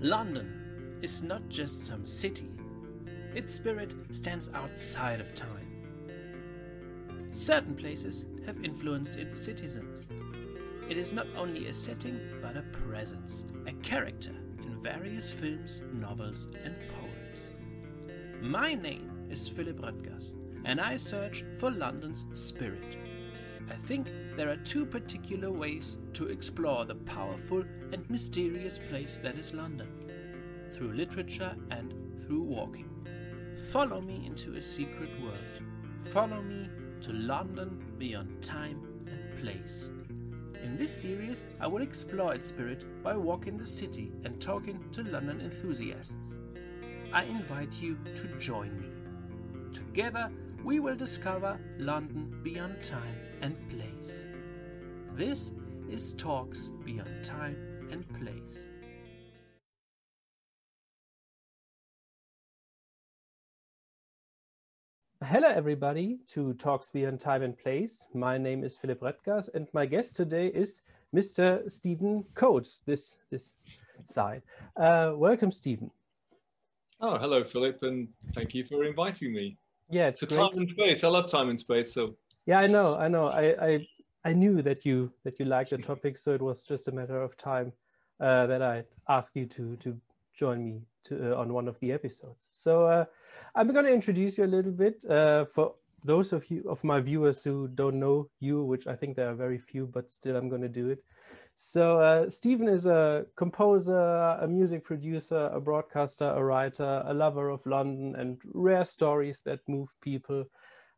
London is not just some city, its spirit stands outside of time. Certain places have influenced its citizens. It is not only a setting, but a presence, a character in various films, novels, and poems. My name is Philipp Röttgers, and I search for London's spirit. I think there are two particular ways to explore the powerful and mysterious place that is London through literature and through walking. Follow me into a secret world. Follow me to London beyond time and place. In this series, I will explore its spirit by walking the city and talking to London enthusiasts. I invite you to join me. Together, we will discover London beyond time and place. This is Talks Beyond Time and Place. Hello, everybody, to Talks Beyond Time and Place. My name is Philipp Röttgers, and my guest today is Mr. Stephen Coates, this, this side. Uh, welcome, Stephen. Oh, hello, Philipp, and thank you for inviting me. Yeah, it's to time and space. I love time and space. So yeah, I know, I know. I, I, I knew that you that you liked the topic, so it was just a matter of time uh, that I asked you to to join me to, uh, on one of the episodes. So uh, I'm going to introduce you a little bit uh, for those of you of my viewers who don't know you, which I think there are very few, but still I'm going to do it. So uh, Stephen is a composer, a music producer, a broadcaster, a writer, a lover of London and rare stories that move people.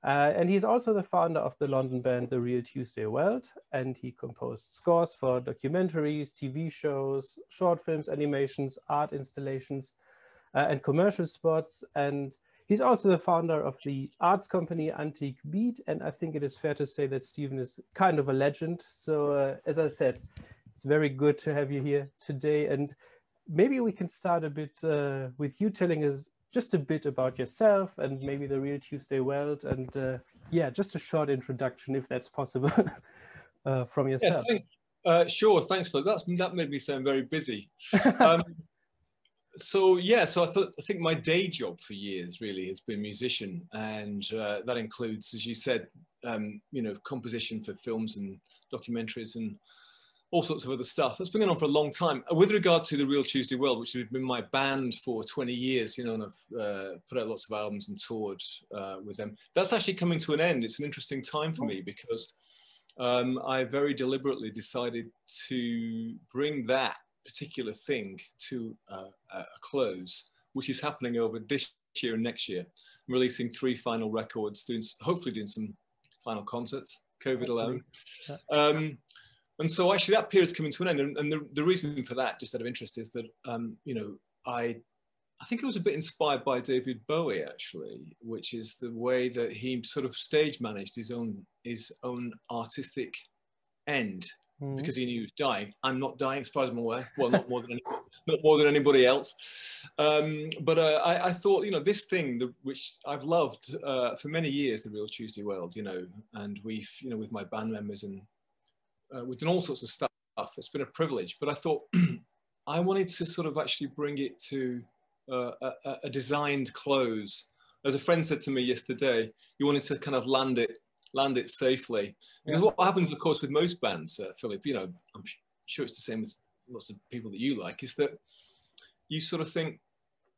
Uh, and he's also the founder of the London band The Real Tuesday Weld, and he composed scores for documentaries, TV shows, short films, animations, art installations, uh, and commercial spots. And he's also the founder of the arts company Antique Beat, and I think it is fair to say that Stephen is kind of a legend. So, uh, as I said, it's very good to have you here today. And maybe we can start a bit uh, with you telling us just a bit about yourself and maybe the Real Tuesday Weld. And uh, yeah, just a short introduction, if that's possible, uh, from yourself. Yeah, uh, sure, thanks for that. That made me sound very busy. Um, so yeah, so I thought I think my day job for years really has been musician, and uh, that includes, as you said, um, you know, composition for films and documentaries and all sorts of other stuff. That's been going on for a long time. Uh, with regard to the Real Tuesday Weld, which has been my band for 20 years, you know, and I've uh, put out lots of albums and toured uh, with them. That's actually coming to an end. It's an interesting time for me because um, I very deliberately decided to bring that particular thing to uh, a close, which is happening over this year and next year. I'm releasing three final records, doing hopefully doing some final concerts, COVID allowing. Um, and so actually that period's coming to an end. And, and the, the reason for that, just out of interest, is that, um, you know, I, I think I was a bit inspired by David Bowie actually, which is the way that he sort of stage managed his own, his own artistic end mm. because he knew he was dying. I'm not dying as far as I'm aware. Well, not more than, any, not more than anybody else. Um, but uh, I, I, thought, you know, this thing, the, which I've loved uh, for many years, the Real Tuesday Weld, you know, and we've, you know, with my band members and uh, we've done all sorts of stuff. It's been a privilege, but I thought I wanted to sort of actually bring it to uh, a, a, designed close. As a friend said to me yesterday, you wanted to kind of land it, land it safely. Because yeah. what happens, of course, with most bands, uh, Philipp, you know, I'm sure it's the same with lots of people that you like, is that you sort of think,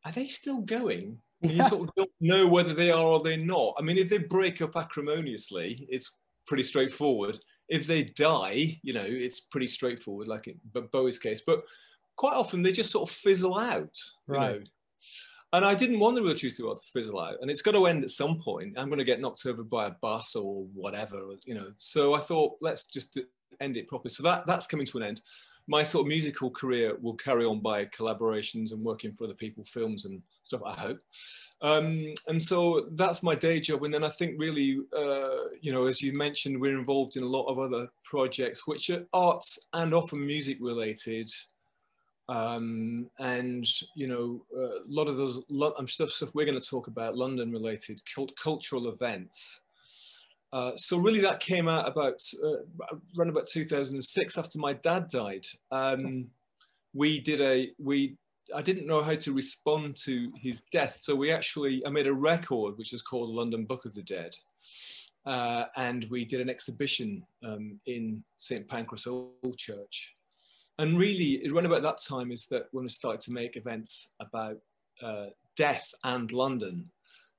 are they still going? And you sort of don't know whether they are or they're not. I mean, if they break up acrimoniously, it's pretty straightforward if they die, you know, it's pretty straightforward, like in Bowie's case. But quite often they just sort of fizzle out, right. you know. And I didn't want the Real Tuesday Weld to fizzle out, and it's got to end at some point. I'm going to get knocked over by a bus or whatever, you know. So I thought, let's just end it properly. So that that's coming to an end my sort of musical career will carry on by collaborations and working for other people, films and stuff, I hope. Um, and so that's my day job. And then I think really, uh, you know, as you mentioned, we're involved in a lot of other projects, which are arts and often music related. Um, and, you know, uh, a lot of those, lot, stuff, stuff we're going to talk about, London related cult cultural events. Uh, so really that came out about uh, around about 2006 after my dad died. Um, we did a we I didn't know how to respond to his death. So we actually, I made a record which is called London Book of the Dead. Uh, and we did an exhibition um, in St. Pancras Old Church. And really, around about that time is that when we started to make events about uh, death and London.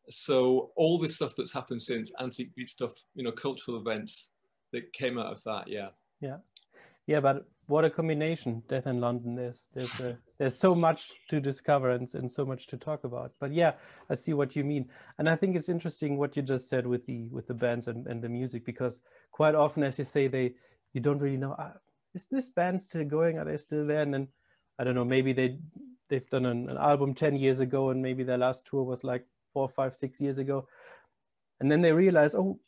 So all this stuff that's happened since, antique beat stuff, you know, cultural events that came out of that, yeah. Yeah, yeah, but what a combination death in london. There's there's a, there's so much to discover and, and so much to talk about. But yeah i see what you mean. And i think it's interesting what you just said with the with the bands and, and the music because quite often as you say they you don't really know ah, is this band still going? Are they still there? And then i don't know maybe they they've done an, an album 10 years ago and maybe their last tour was like four five six years ago. And then they realize oh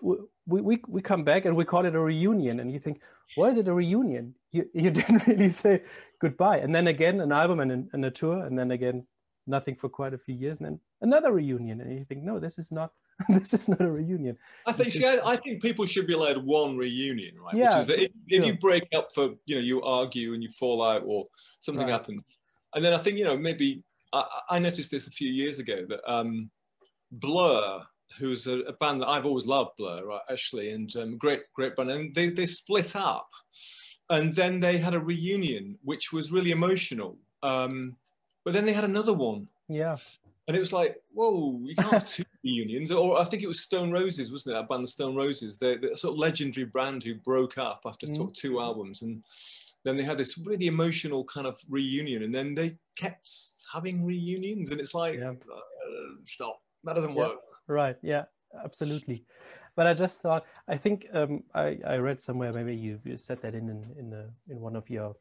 we, we, we come back and we call it a reunion. And you think why is it a reunion? You, you didn't really say goodbye. And then again an album and, and a tour. And then again nothing for quite a few years. And then another reunion. And you think no this is not this is not a reunion. I think see, I, I, think people should be allowed one reunion right? Yeah, which is if, if you break up for you know you argue and you fall out or something right. happens. And then i think you know maybe I, I noticed this a few years ago that um blur who's a, a, band that I've always loved, Blur, right, actually, and um, great, great band. And they, they split up. And then they had a reunion, which was really emotional. Um, but then they had another one. Yeah. And it was like, whoa, you can't have two reunions. Or I think it was Stone Roses, wasn't it? That band, the Stone Roses, the, the sort of legendary brand who broke up after mm. sort of two albums. And then they had this really emotional kind of reunion. And then they kept having reunions. And it's like, yeah. uh, stop, that doesn't work. Right. Yeah. Absolutely. But I just thought I think um, I I read somewhere maybe you, you said that in in in, a, in one of your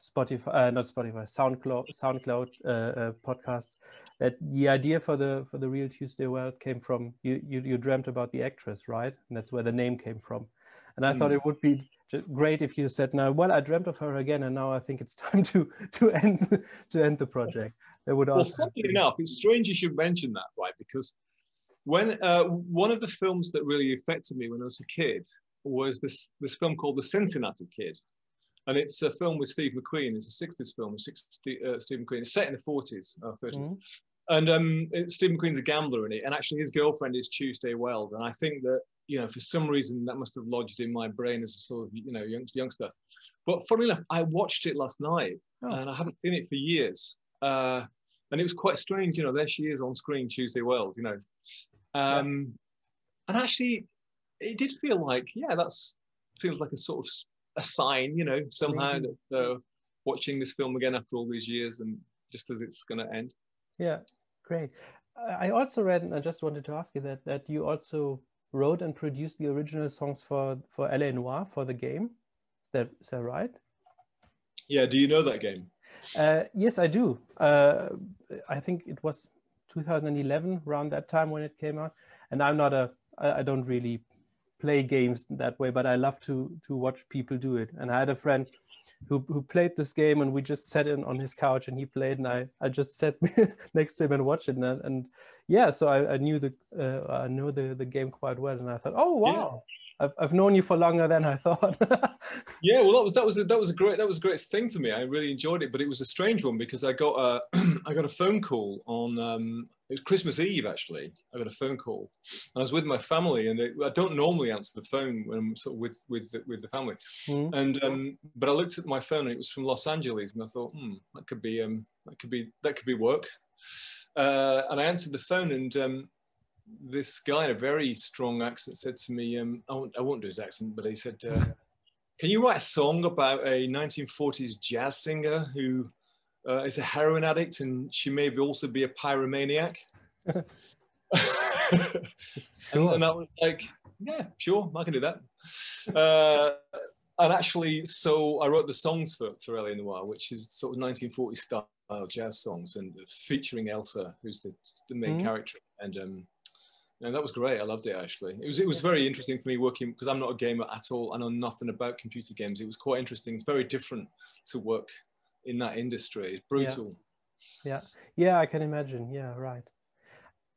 Spotify uh, not Spotify SoundCloud SoundCloud uh, uh, podcasts that the idea for the for the real Tuesday Weld came from you you you dreamt about the actress right and that's where the name came from and I mm. thought it would be great if you said now well I dreamt of her again and now I think it's time to to end to end the project that would also well funny enough it's strange you should mention that right because when uh, one of the films that really affected me when I was a kid was this this film called The Cincinnati Kid, and it's a film with Steve McQueen. It's a '60s film. 60, uh, Steve McQueen. It's set in the '40s or '30s. Mm-hmm. And um, Steve McQueen's a gambler in it, and actually his girlfriend is Tuesday Weld. And I think that you know, for some reason, that must have lodged in my brain as a sort of you know young, youngster. But funny enough, I watched it last night, oh. and I haven't seen it for years. Uh, and it was quite strange, you know. There she is on screen, Tuesday Weld, you know. Um, yeah. And actually, it did feel like, yeah, that's feels like a sort of a sign, you know, somehow mm-hmm. that uh, watching this film again after all these years and just as it's going to end. Yeah, great. I also read, and I just wanted to ask you that that you also wrote and produced the original songs for for LA Noire for the game. Is that is that right? Yeah. Do you know that game? Uh, yes, I do. Uh, I think it was 2011 around that time when it came out and i'm not a i, I don't really play games that way but i love to to watch people do it and i had a friend who, who played this game and we just sat in on his couch and he played and I, I just sat next to him and watched it and, and yeah so I, I knew the uh, I knew the, the game quite well and I thought oh wow I've, I've known you for longer than I thought. yeah, well, that was that was a, that was a great that was a great thing for me. I really enjoyed it, but it was a strange one because I got a I got a phone call on um, it was Christmas Eve actually. I got a phone call, and I was with my family, and it, I don't normally answer the phone when I'm sort of with with with the family, mm. and um, but I looked at my phone and it was from Los Angeles, and I thought, hmm, that could be um, that could be that could be work. Uh, and I answered the phone, and um, this guy in a very strong accent said to me, um, I, won't, I, won't, do his accent, but he said, uh, Can you write a song about a 1940s jazz singer who uh, is a heroin addict and she may be also be a pyromaniac? sure. and, and, I was like, Yeah, sure, I can do that. Uh, and actually, so I wrote the songs for, for LA Noire, which is sort of 1940s style jazz songs and featuring Elsa, who's the, the main mm-hmm. character. And um, no, that was great. I loved it actually. It was it was very interesting for me working because I'm not a gamer at all. I know nothing about computer games. It was quite interesting. It's very different to work in that industry. It's brutal. Yeah, yeah, yeah I can imagine. Yeah, right.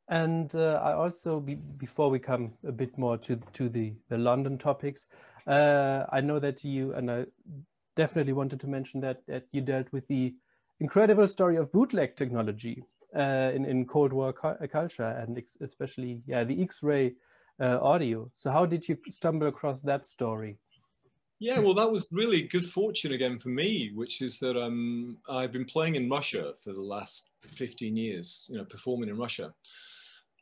And uh, I also, be, before we come a bit more to to the the London topics, uh, I know that you and I definitely wanted to mention that that you dealt with the incredible story of bootleg technology uh, in, in Cold War cu uh, culture and especially yeah the X-ray uh, audio. So how did you stumble across that story? Yeah, well, that was really good fortune again for me, which is that um, I've been playing in Russia for the last 15 years, you know, performing in Russia.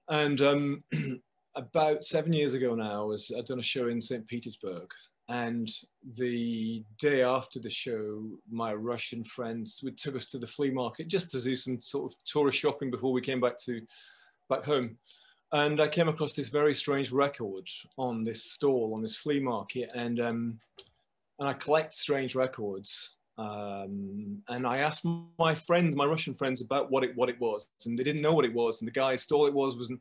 And um, about seven years ago now, I was, I'd done a show in St. Petersburg. And the day after the show, my Russian friends would took us to the flea market just to do some sort of tourist shopping before we came back to back home. And I came across this very strange record on this stall on this flea market, and um, and I collect strange records. Um, and I asked my friends, my Russian friends, about what it what it was, and they didn't know what it was. And the guy stole it was wasn't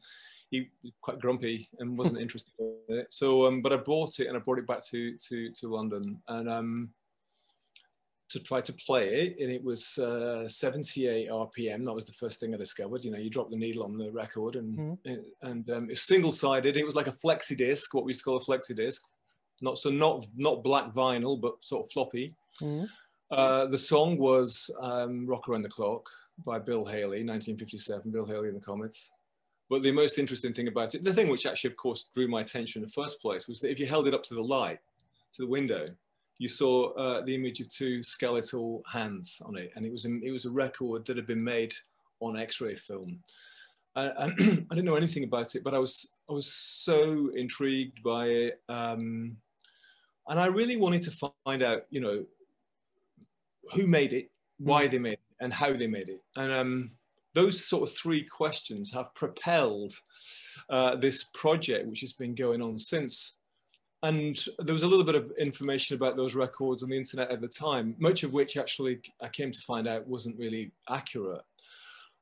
he quite grumpy and wasn't interested in it. So, um, but I bought it and I brought it back to to to London, and um, to try to play it, and it was uh, 78 RPM. That was the first thing I discovered. You know, you drop the needle on the record, and mm-hmm. and um, it's single-sided. It was like a flexi disc, what we used to call a flexi disc. Not so not not black vinyl, but sort of floppy. Mm-hmm. Uh, the song was um, "Rock Around the Clock" by Bill Haley, 1957. Bill Haley and the Comets. But the most interesting thing about it, the thing which actually, of course, drew my attention in the first place, was that if you held it up to the light, to the window, you saw uh, the image of two skeletal hands on it, and it was a, it was a record that had been made on X-ray film. Uh, and I didn't know anything about it, but I was I was so intrigued by it, um, and I really wanted to find out, you know, who made it, why they made it, and how they made it, and um, those sort of three questions have propelled uh, this project, which has been going on since and there was a little bit of information about those records on the internet at the time, much of which actually I came to find out wasn't really accurate.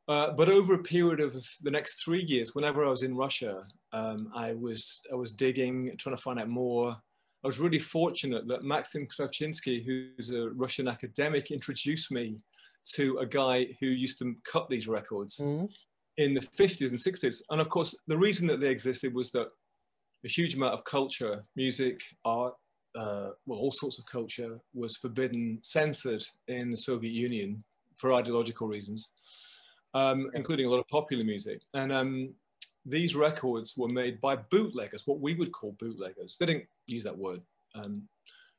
Uh, but over a period of the next three years, whenever I was in Russia, um, I was I was digging, trying to find out more. I was really fortunate that Maxim Kravchinsky, who's a Russian academic, introduced me to a guy who used to cut these records mm-hmm. in the 50s and 60s. And of course, the reason that they existed was that a huge amount of culture, music, art, uh, well, all sorts of culture was forbidden, censored in the Soviet Union for ideological reasons, um, including a lot of popular music. And um, these records were made by bootleggers, what we would call bootleggers. They didn't use that word, um,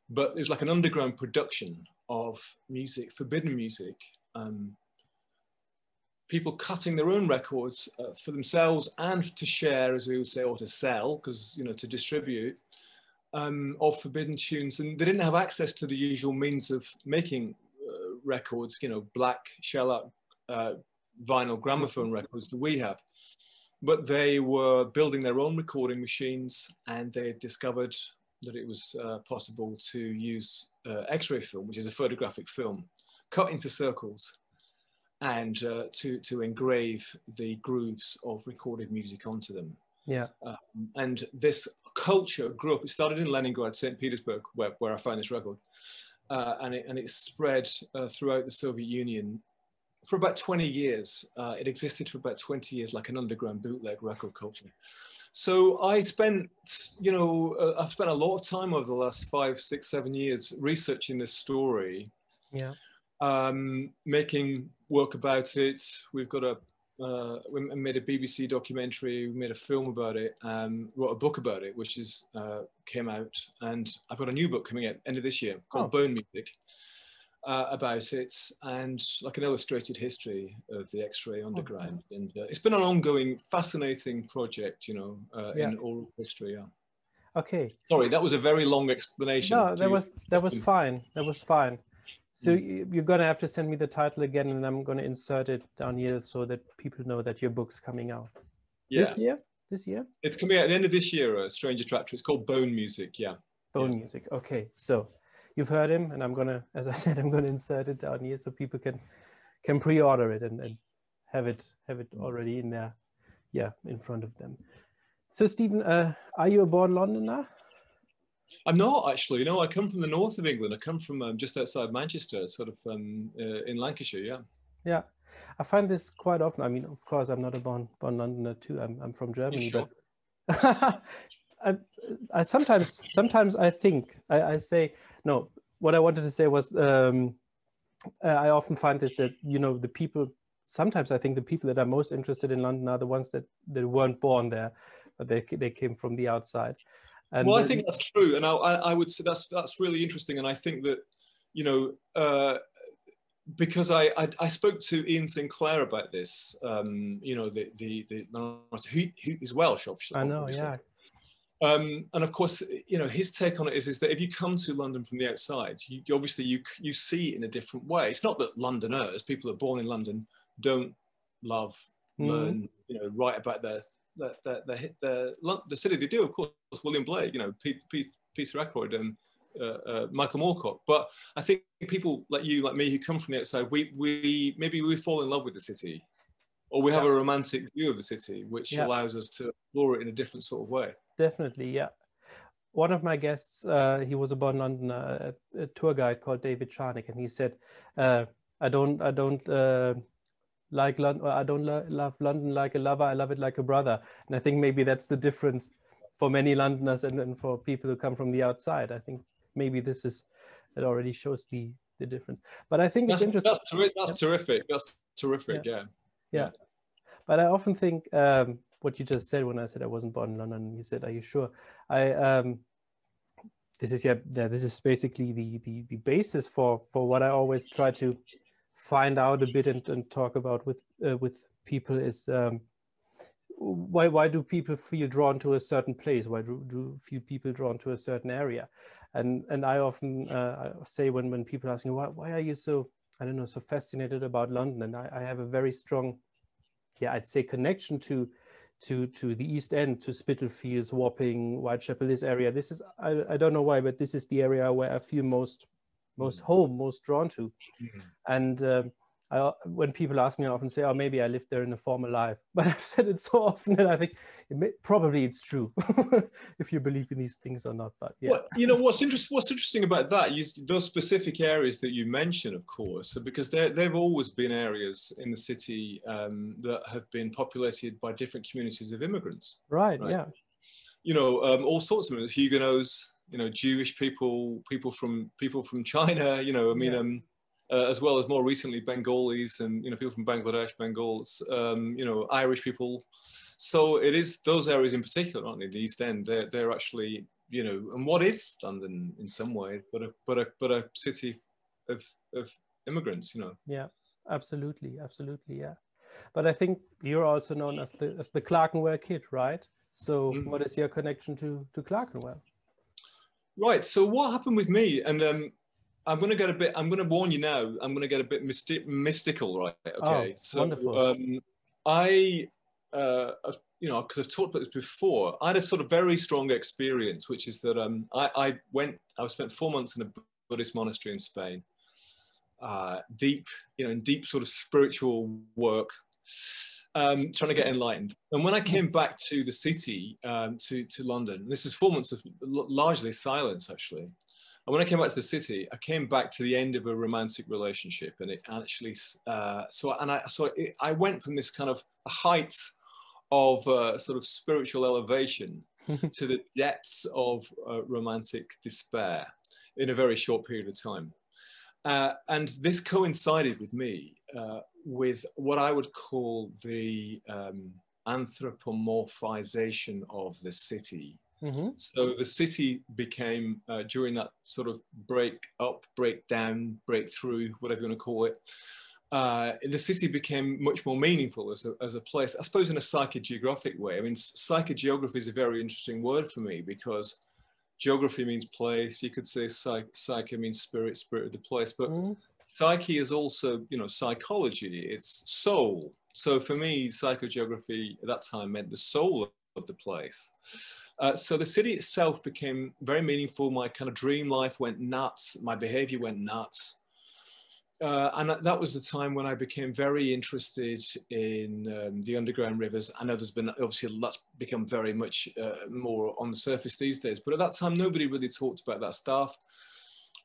but it was like an underground production of music, forbidden music, um, people cutting their own records uh, for themselves and to share, as we would say, or to sell, because you know to distribute um, of forbidden tunes, and they didn't have access to the usual means of making uh, records, you know, black shellac uh, vinyl gramophone records that we have. But they were building their own recording machines, and they discovered that it was uh, possible to use uh, X-ray film, which is a photographic film, cut into circles and uh, to, to engrave the grooves of recorded music onto them. Yeah. Um, and this culture grew up, it started in Leningrad, St. Petersburg, where, where I found this record. Uh, and, it, and it spread uh, throughout the Soviet Union for about 20 years. Uh, it existed for about 20 years like an underground bootleg record culture. So I spent, you know, uh, I've spent a lot of time over the last five, six, seven years researching this story. Yeah um, making work about it. We've got a uh, we made a BBC documentary. We made a film about it. Um, wrote a book about it, which is uh, came out, and I've got a new book coming out end of this year called oh. Bone Music. Uh, about it and like an illustrated history of the X-ray underground, okay. and uh, it's been an ongoing, fascinating project, you know, uh, yeah. in oral history. Yeah. Okay. Sorry, that was a very long explanation. No, that was that was fine. That was fine. So mm. you're gonna have to send me the title again, and I'm gonna insert it down here so that people know that your book's coming out. Yeah. This year? This year? It's coming out at the end of this year. A Strange Attractor. It's called Bone Music. Yeah. Bone yeah. Music. Okay, so you've heard him, and I'm gonna, as I said, I'm gonna insert it down here so people can can pre-order it and, and have it have it already in there, yeah, in front of them. So Stephen, uh, are you a born Londoner? I'm not actually. No, I come from the north of England. I come from um, just outside Manchester, sort of um, uh, in Lancashire. Yeah. Yeah, I find this quite often. I mean, of course, I'm not a born born Londoner too. I'm I'm from Germany, sure? but I, I, sometimes sometimes I think I, I, say no. What I wanted to say was um, uh, I often find this that you know the people. Sometimes I think the people that are most interested in London are the ones that, that weren't born there, but they they came from the outside. And well, I think that's true, and I, I would say that's that's really interesting, and I think that you know. Uh, because I, I, I spoke to Iain Sinclair about this, um, you know, the the the he, he is Welsh, obviously. I know, obviously. yeah. Um, and of course, you know, his take on it is, is that if you come to London from the outside, you, obviously you, you see it in a different way. It's not that Londoners, people who are born in London, don't love, mm. learn, you know, write about their, the, the, the, the, the city. They do, of course, William Blake, you know, Pete, Pete, Peter Ackroyd and uh, uh, Michael Moorcock. But I think people like you, like me, who come from the outside, we, we maybe we fall in love with the city or we have yeah. a romantic view of the city, which yeah. allows us to explore it in a different sort of way definitely. Yeah. One of my guests, uh, he was a born London uh, a tour guide called David Charnick, and he said, uh, "I don't, I don't uh, like London. I don't lo- love London like a lover. I love it like a brother." And I think maybe that's the difference for many Londoners and, and for people who come from the outside. I think maybe this is it already shows the the difference. But I think that's, it's interesting. That's, ter- that's terrific. That's terrific. Yeah. yeah. yeah. yeah. But I often think um, what you just said when I said I wasn't born in London. You said, "Are you sure?" I um, this is yeah, this is basically the the the basis for for what I always try to find out a bit and, and talk about with uh, with people is um, why why do people feel drawn to a certain place? Why do, do few people drawn to a certain area? And and I often uh, say when when people ask me why why are you so I don't know so fascinated about London, and I, I have a very strong yeah I'd say connection to to to the east end to Spitalfields, Wapping, Whitechapel, this area. This is I, I don't know why, but this is the area where I feel most most mm. home, most drawn to. Mm-hmm. And um, I, when people ask me, I often say, "Oh, maybe I lived there in a former life." But I've said it so often that I think it may, probably it's true if you believe in these things or not. But yeah, well, you know what's interesting. What's interesting about that? You, those specific areas that you mention, of course, because they've always been areas in the city um, that have been populated by different communities of immigrants. Right. right? Yeah. You know, um, all sorts of Huguenots. You know, Jewish people, people from people from China. You know, I mean. Yeah. Um, uh, as well as more recently Bengalis and you know people from Bangladesh, Bengals, um, you know Irish people. So it is those areas in particular, aren't they? The East End, they're they're actually you know, and what is London in some way, but a but a but a city of of immigrants, you know. Yeah, absolutely, absolutely, yeah. But I think you're also known as the as the Clerkenwell kid, right? So mm-hmm. what is your connection to to Clerkenwell? Right. So what happened with me, and um, I'm going to get a bit. I'm going to warn you now. I'm going to get a bit mysti- mystical, right? Okay. Oh, so, wonderful. Um, I, uh, you know, because I've talked about this before, I had a sort of very strong experience, which is that um, I, I went. I spent four months in a Buddhist monastery in Spain. Uh, deep, you know, in deep sort of spiritual work, um, trying to get enlightened. And when I came back to the city, um, to to London, this is four months of largely silence, actually. And when I came back to the city, I came back to the end of a romantic relationship, and it actually uh, so and I so it, I went from this kind of height of uh, sort of spiritual elevation to the depths of uh, romantic despair in a very short period of time. Uh, and this coincided with me uh, with what I would call the um, anthropomorphization of the city Mm-hmm. So the city became, uh, during that sort of break up, break down, breakthrough, whatever you want to call it, uh, the city became much more meaningful as a, as a place, I suppose in a psychogeographic way. I mean, psychogeography is a very interesting word for me because geography means place. You could say psych, psyche means spirit, spirit of the place, but mm-hmm. Psyche is also, you know, psychology. It's soul. So for me, psychogeography at that time meant the soul of the place. Uh, so the city itself became very meaningful. My kind of dream life went nuts. My behavior went nuts. Uh, and that was the time when I became very interested in um, the underground rivers. I know there's been obviously that's become very much uh, more on the surface these days, but at that time nobody really talked about that stuff.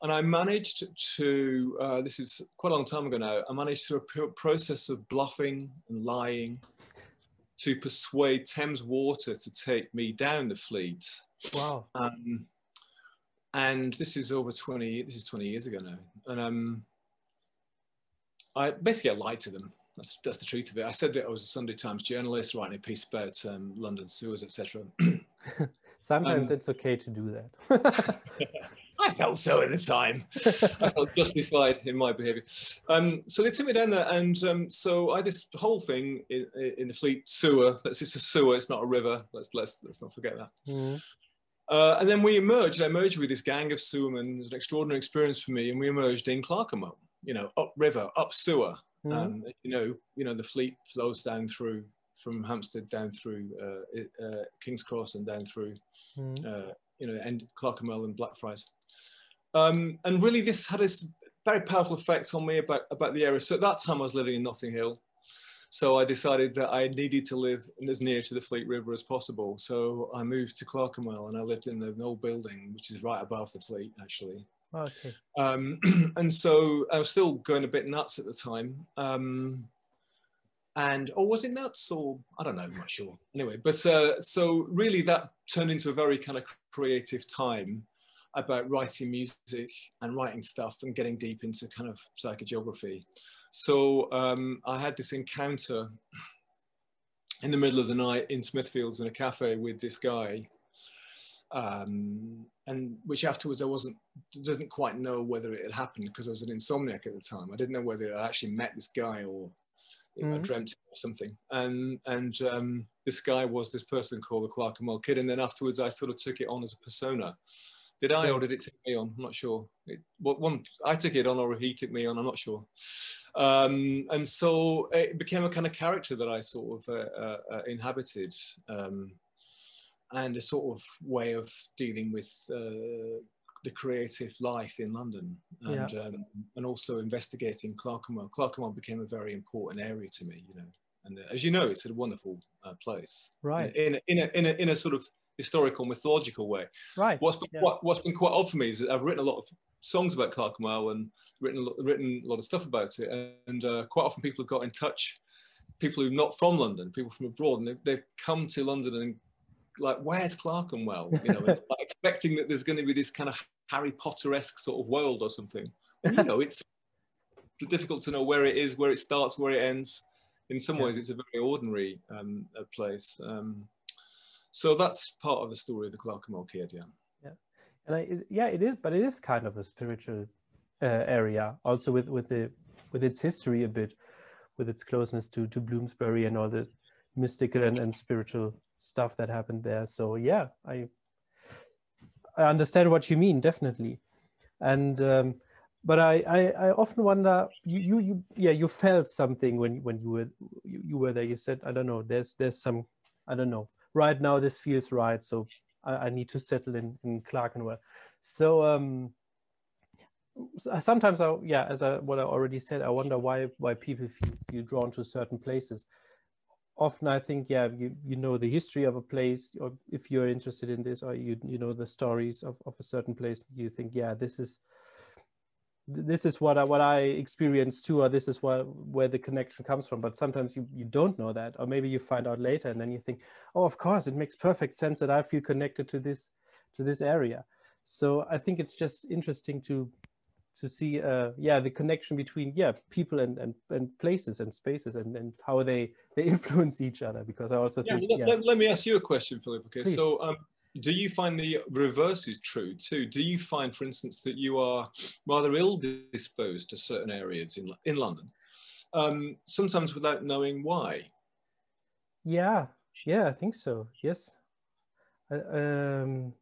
And I managed to, uh, this is quite a long time ago now, I managed through a process of bluffing and lying to persuade Thames Water to take me down the fleet. Wow. Um, and this is over 20, this is 20 years ago now. And, um, I basically I lied to them. That's, that's the truth of it. I said that I was a Sunday Times journalist writing a piece about um, London sewers, etc. Sometimes um, it's okay to do that. I felt so at the time. I felt justified in my behaviour. Um, so they took me down there, and um, so I had this whole thing in, in the Fleet sewer. That's It's a sewer; it's not a river. Let's let's let's not forget that. Mm. Uh, and then we emerged. I emerged with this gang of sewermen. It was an extraordinary experience for me, and we emerged in Clerkenwell. You know, up river, up sewer. Mm. Um, you know, you know, the Fleet flows down through from Hampstead down through uh, uh, King's Cross and down through, mm. you know, and Clerkenwell and Blackfriars. Um, and really, this had a very powerful effect on me about, about the area. So at that time, I was living in Notting Hill. So I decided that I needed to live as near to the Fleet River as possible. So I moved to Clerkenwell and I lived in an old building, which is right above the Fleet, actually. Okay. Um, and so I was still going a bit nuts at the time. Um, and or was it nuts or I don't know, I'm not sure. Anyway, but uh, so really that turned into a very kind of creative time about writing music and writing stuff and getting deep into kind of psychogeography. So um, I had this encounter in the middle of the night in Smithfields in a cafe with this guy, um, and which afterwards I wasn't didn't quite know whether it had happened because I was an insomniac at the time. I didn't know whether I actually met this guy or mm. I dreamt or something. And and um, this guy was this person called the Clerkenwell Kid, and then afterwards I sort of took it on as a persona. Did I or did it take me on? I'm not sure. It, well, one, I took it on or he took me on. I'm not sure. Um, and so it became a kind of character that I sort of uh, uh, uh, inhabited, um, and a sort of way of dealing with uh, the creative life in London, and yeah. um, and also investigating Clerkenwell. Clerkenwell became a very important area to me, you know. And uh, as you know, it's a wonderful uh, place, right? In, in, a, in, a, in a sort of historical, mythological way. Right. What's been, yeah. quite, what's been quite odd for me is that I've written a lot of songs about Clerkenwell and written written a lot of stuff about it, and uh, quite often people have got in touch, people who are not from London, people from abroad, and they've, they've come to London and like, where's Clerkenwell? You know, like expecting that there's going to be this kind of Harry Potter-esque sort of world or something. And, you know, it's difficult to know where it is, where it starts, where it ends. In some ways, it's a very ordinary um, place. Um, so that's part of the story of the Kid, yeah. Yeah, and I, it, yeah, it is, but it is kind of a spiritual uh, area, also with with the with its history a bit, with its closeness to to Bloomsbury and all the mystical and, and spiritual stuff that happened there. So yeah, I I understand what you mean, definitely, and. Um, but I, I, I, often wonder you, you, you yeah you felt something when when you were you, you were there you said I don't know there's there's some I don't know right now this feels right. So I, I need to settle in, in Clerkenwell. So um, sometimes I, yeah, as I, what I already said, I wonder why, why people feel, feel drawn to certain places. Often I think, yeah, you, you know the history of a place, or if you're interested in this, or you, you know the stories of, of a certain place, you think, yeah, this is, this is what I, what I experienced too, or this is what where the connection comes from. But sometimes you, you don't know that, or maybe you find out later, and then you think, oh, of course, it makes perfect sense that I feel connected to this to this area. So I think it's just interesting to to see, uh, yeah, the connection between yeah people and and, and places and spaces and, and how they they influence each other. Because I also yeah, think, let, yeah. let, let, me ask you a question, Philipp. Okay, Please. so um, do you find the reverse is true too? Do you find, for instance, that you are rather ill disposed to certain areas in, in London, um, sometimes without knowing why? Yeah, yeah, I think so. Yes. Uh, um,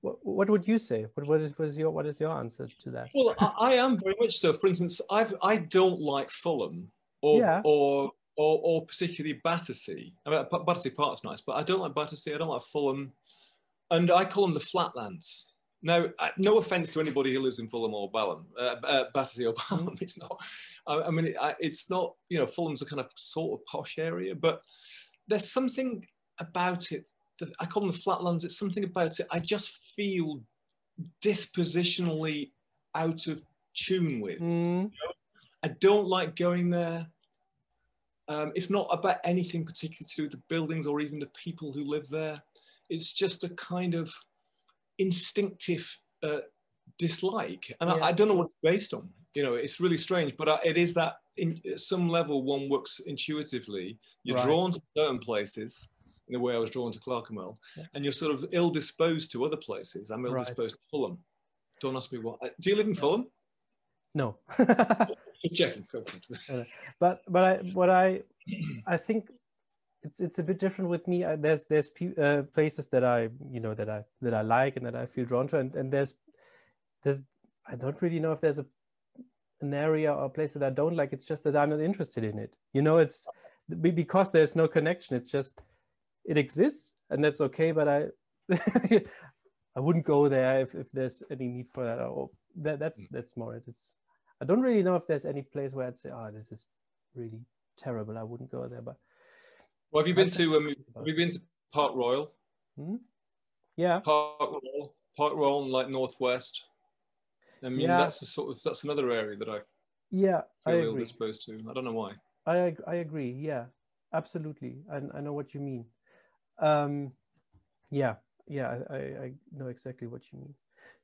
what, what would you say? What, what is what is your what is your answer to that? Well, I, I am very much so. For instance, I've I don't like Fulham or yeah. or or, or particularly Battersea. I mean, Battersea Park's nice, but I don't like Battersea. I don't like Fulham and I call them the flatlands. Now, no offence to anybody who lives in Fulham or Balham, uh, uh, Battersea or Balham. Mm. It's not. I, I mean, it, I, it's not. You know, Fulham's a kind of sort of posh area, but there's something about it. That, I call them the flatlands. It's something about it. I just feel dispositionally out of tune with. Mm. You know? I don't like going there. Um, it's not about anything particular to do with the buildings or even the people who live there. It's just a kind of instinctive uh, dislike, and yeah. I, I, don't know what it's based on. you know, it's really strange, but uh, it is that in at some level one works intuitively. You're Right. drawn to certain places in the way I was drawn to Clerkenwell, Yeah. and you're sort of ill disposed to other places. I'm ill Right. disposed to Fulham. Don't ask me what. Do you live in Fulham? no. Checking. but but I what I I think it's it's a bit different with me. I, there's there's uh, places that I you know that I that I like and that I feel drawn to, and, and there's there's I don't really know if there's a an area or place that I don't like. It's just that I'm not interested in it. You know, it's because there's no connection. It's just it exists and that's okay. But I I wouldn't go there if, if there's any need for that. Or that that's that's more it. It's I don't really know if there's any place where I'd say, oh, this is really terrible. I wouldn't go there. But Well, have you been to um, have you been to Park Royal? yeah, Park Royal, Park Royal, and like Northwest. I mean, Yeah. that's a sort of that's another area that I yeah, I feel ill agree. disposed to. I don't know why. I I agree. Yeah, absolutely. I I know what you mean. Um, yeah, yeah, I, I I know exactly what you mean.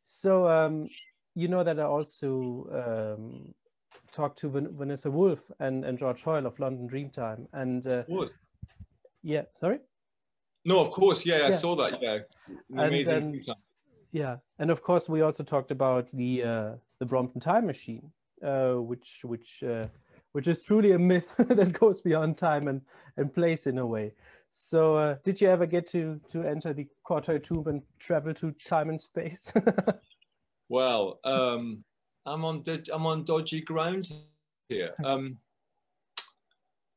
So um, you know that I also um talked to Vanessa Wolf and and George Hoyle of London Dreamtime, and uh? Yeah, sorry. No, of course, yeah, I saw that. Yeah, And amazing. then- Yeah, and of course we also talked about the uh, the Brompton Time Machine, uh, which which uh, which is truly a myth that goes beyond time and and place in a way. So, uh, did you ever get to to enter the Courtoy Tomb and travel to time and space? Well, um, I'm on I'm on dodgy ground here. Um,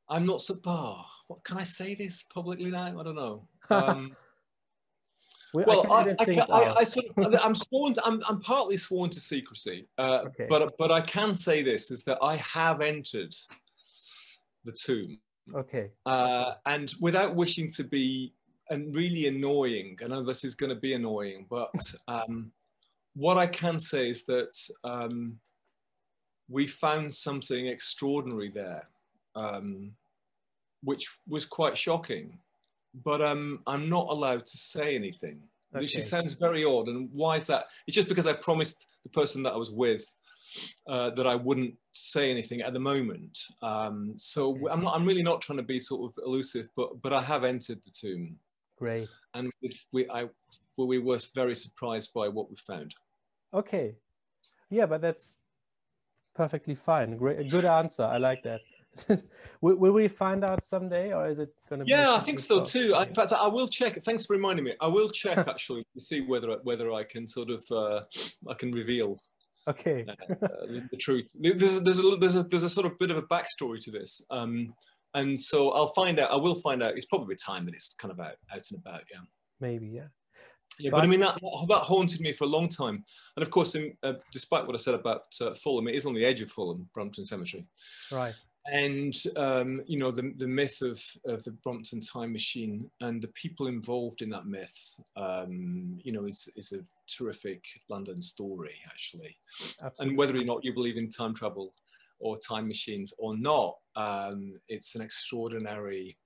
I'm not so. Oh, what can I say this publicly now? I don't know. Um, well, I, I, I, I, think I'm sworn. To, I'm, I'm partly sworn to secrecy, uh, Okay. but but I can say this is that I have entered the tomb, okay, uh, and without wishing to be and really annoying. I know this is going to be annoying, but um, what I can say is that um, we found something extraordinary there, um, which was quite shocking. But um, I'm not allowed to say anything, which okay. just sounds very odd. And why is that? It's just because I promised the person that I was with uh, that I wouldn't say anything at the moment. Um, so. I'm not. I'm really not trying to be sort of elusive, but but I have entered the tomb, great. and we, we I well, we were very surprised by what we found. Okay, yeah, but that's perfectly fine. Great, a good answer. I like that. will, will we find out someday, or is it going to be? Yeah, I think so too. I, in fact, I will check. Thanks for reminding me. I will check actually to see whether whether I can sort of uh, I can reveal Okay. uh, the, the truth. There's there's a there's a there's a sort of bit of a backstory to this, um, and so I'll find out. I will find out. It's probably time that it's kind of out out and about. Yeah. Maybe, yeah. Yeah, but I mean that that haunted me for a long time, and of course, in, uh, despite what I said about uh, Fulham, it is on the edge of Fulham, Brompton Cemetery, Right. And um, you know the the myth of of the Brompton time machine and the people involved in that myth, um, you know, is is a terrific London story actually, Absolutely. and whether or not you believe in time travel or time machines or not, um, it's an extraordinary.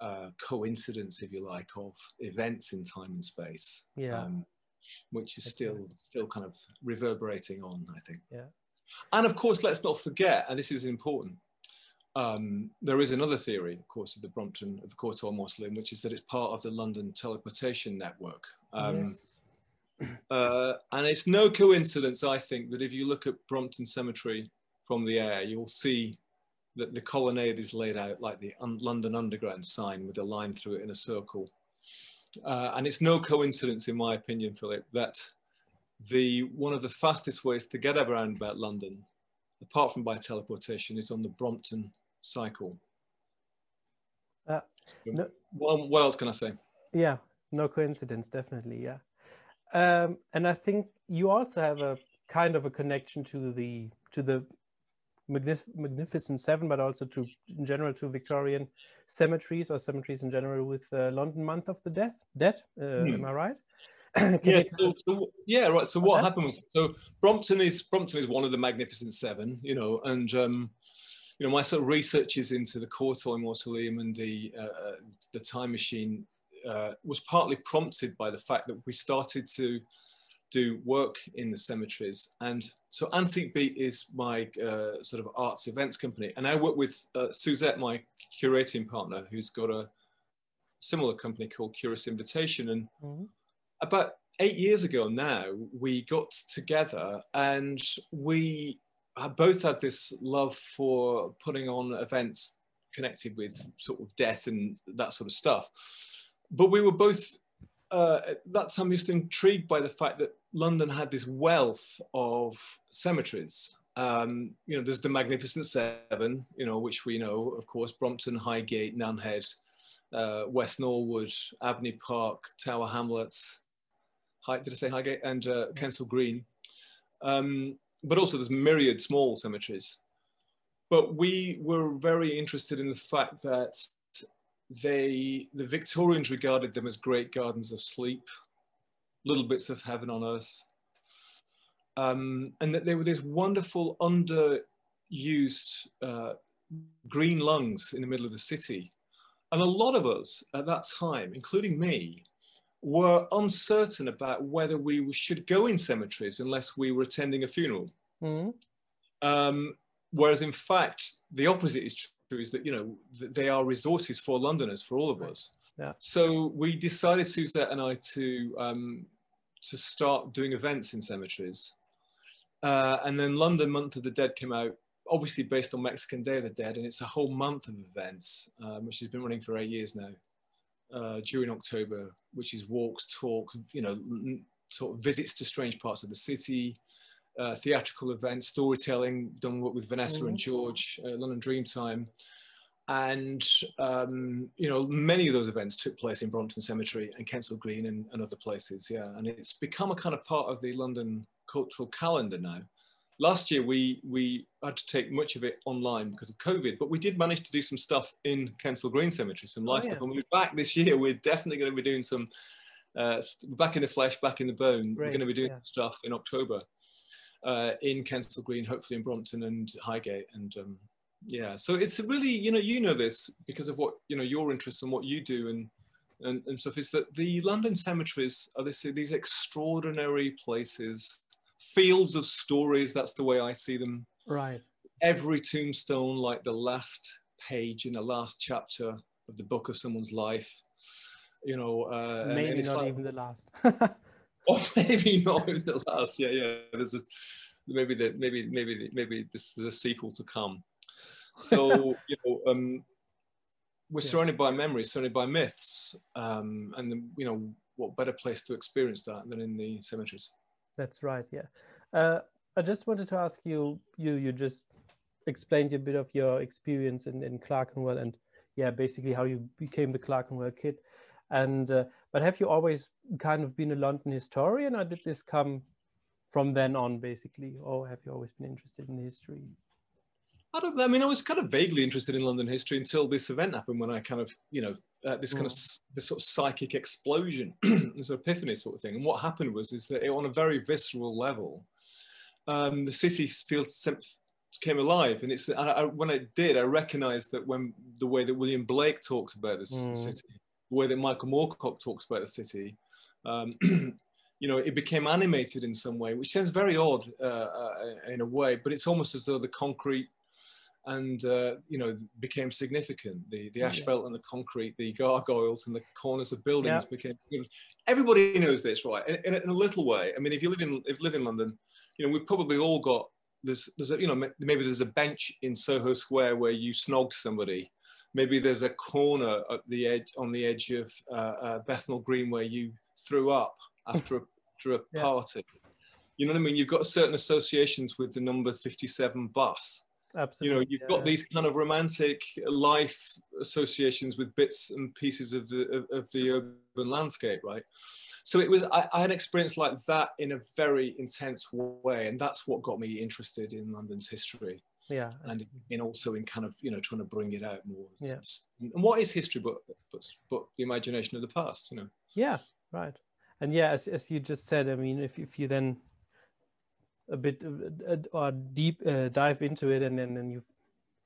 Uh, coincidence, if you like, of events in time and space yeah. um, which is still still kind of reverberating on, I think. Yeah. And of course, let's not forget, and this is important. Um, there is another theory, of course, of the Brompton of the Courtoy Mausoleum, which is that it's part of the London teleportation network. Um, yes. uh, and it's no coincidence, I think, that if you look at Brompton Cemetery from the air, you'll see that the colonnade is laid out like the un- London Underground sign with a line through it in a circle. Uh, and it's no coincidence, in my opinion, Philipp, that the one of the fastest ways to get around about London, apart from by teleportation, is on the Brompton cycle. Uh, So, no- what, what else can I say? Yeah. No coincidence, definitely. Yeah. Um, and I think you also have a kind of a connection to the to the magnif- magnificent seven, but also to in general to Victorian cemeteries or cemeteries in general with uh, London Month of the Death. Dead. Uh, Hmm. Am I right? Yeah, so, so- yeah, right. So what that? happened so Brompton is Brompton is one of the Magnificent Seven, you know, and um, you know my sort of research is into the Courtoy Mausoleum and the uh, uh, the Time Machine uh, was partly prompted by the fact that we started to do work in the cemeteries. And so Antique Beat is my uh, sort of arts events company. And I work with uh, Suzette, my curating partner, who's got a similar company called Curious Invitation. And mm-hmm. about eight years ago now, we got together and we both had this love for putting on events connected with sort of death and that sort of stuff. But we were both uh, at that time just intrigued by the fact that London had this wealth of cemeteries. Um, you know, there's the Magnificent Seven, you know, which we know, of course, Brompton, Highgate, Nunhead, uh, West Norwood, Abney Park, Tower Hamlets, High, did I say Highgate? And uh, Kensal Green. Um, but also there's myriad small cemeteries. But we were very interested in the fact that they, the Victorians regarded them as great gardens of sleep, little bits of heaven on earth. Um, and that they were this wonderful underused uh, green lungs in the middle of the city. And a lot of us at that time, including me, were uncertain about whether we should go in cemeteries unless we were attending a funeral. Mm. Um, whereas in fact, the opposite is true, is that, you know, they are resources for Londoners, for all of us. Yeah. So we decided, Suzette and I, to, um, to start doing events in cemeteries. Uh, and then London Month of the Dead came out, obviously based on Mexican Day of the Dead, and it's a whole month of events, um, which has been running for eight years now, uh, during October, which is walks, talk, you know, sort of visits to strange parts of the city, uh, theatrical events, storytelling, done work with Vanessa mm-hmm. and George, uh, London Dreamtime. And, um, you know, many of those events took place in Brompton Cemetery and Kensal Green and, and other places, yeah. And it's become a kind of part of the London cultural calendar now. Last year, we, we had to take much of it online because of COVID, but we did manage to do some stuff in Kensal Green Cemetery, some live oh, yeah. stuff. And we're back this year, we're definitely going to be doing some, uh, back in the flesh, back in the bone. We're going to be doing yeah. stuff in October uh, in Kensal Green, hopefully in Brompton and Highgate. And um, yeah, so it's really, you know, you know this because of what, you know, your interests and what you do and, and, and stuff is that the London cemeteries are this, these extraordinary places, fields of stories. That's the way I see them. Right. Every tombstone, like the last page in the last chapter of the book of someone's life, you know. Uh, Maybe and not like, even the last. or maybe not in the last. Yeah, yeah. There's a, maybe that maybe maybe maybe this is a sequel to come. So you know, um, we're yeah. surrounded by memories, surrounded by myths, um, and you know, what better place to experience that than in the cemeteries? That's right. Yeah. Uh, I just wanted to ask you. You you just explained a bit of your experience in in Clerkenwell and yeah, basically how you became the Clerkenwell kid. And uh, but have you always kind of been a London historian, or did this come from then on, basically, or have you always been interested in history? I don't. I mean, I was kind of vaguely interested in London history until this event happened. When I kind of, you know, uh, this kind mm. of this sort of psychic explosion, this epiphany sort of thing. And what happened was is that it, on a very visceral level, um, the city feels came alive. And it's I, I, when it did, I recognised that when the way that William Blake talks about this mm. city the way that Michael Moorcock talks about the city, um, you know, it became animated in some way, which sounds very odd uh, uh, in a way, but it's almost as though the concrete and uh, you know became significant. The the asphalt yeah. and the concrete, the gargoyles and the corners of buildings yeah. became. You know, everybody knows this, right? In, in, a, in, a little way. I mean, if you live in if you live in London, you know we've probably all got there's there's a, you know maybe there's a bench in Soho Square where you snogged somebody maybe there's a corner at the edge on the edge of uh, uh, Bethnal Green where you threw up after a, after a yeah. party. You know what I mean? You've got certain associations with the number 57 bus. Absolutely. You know, you've yeah. got these kind of romantic life associations with bits and pieces of the of, of the urban landscape, right? So it was. I, I, had an experience like that in a very intense way, and that's what got me interested in London's history yeah and in also in kind of you know trying to bring it out more yeah and what is history but but but the imagination of the past you know yeah right and yeah as, as you just said i mean if, if you then a bit uh, uh or deep uh, dive into it and then, then you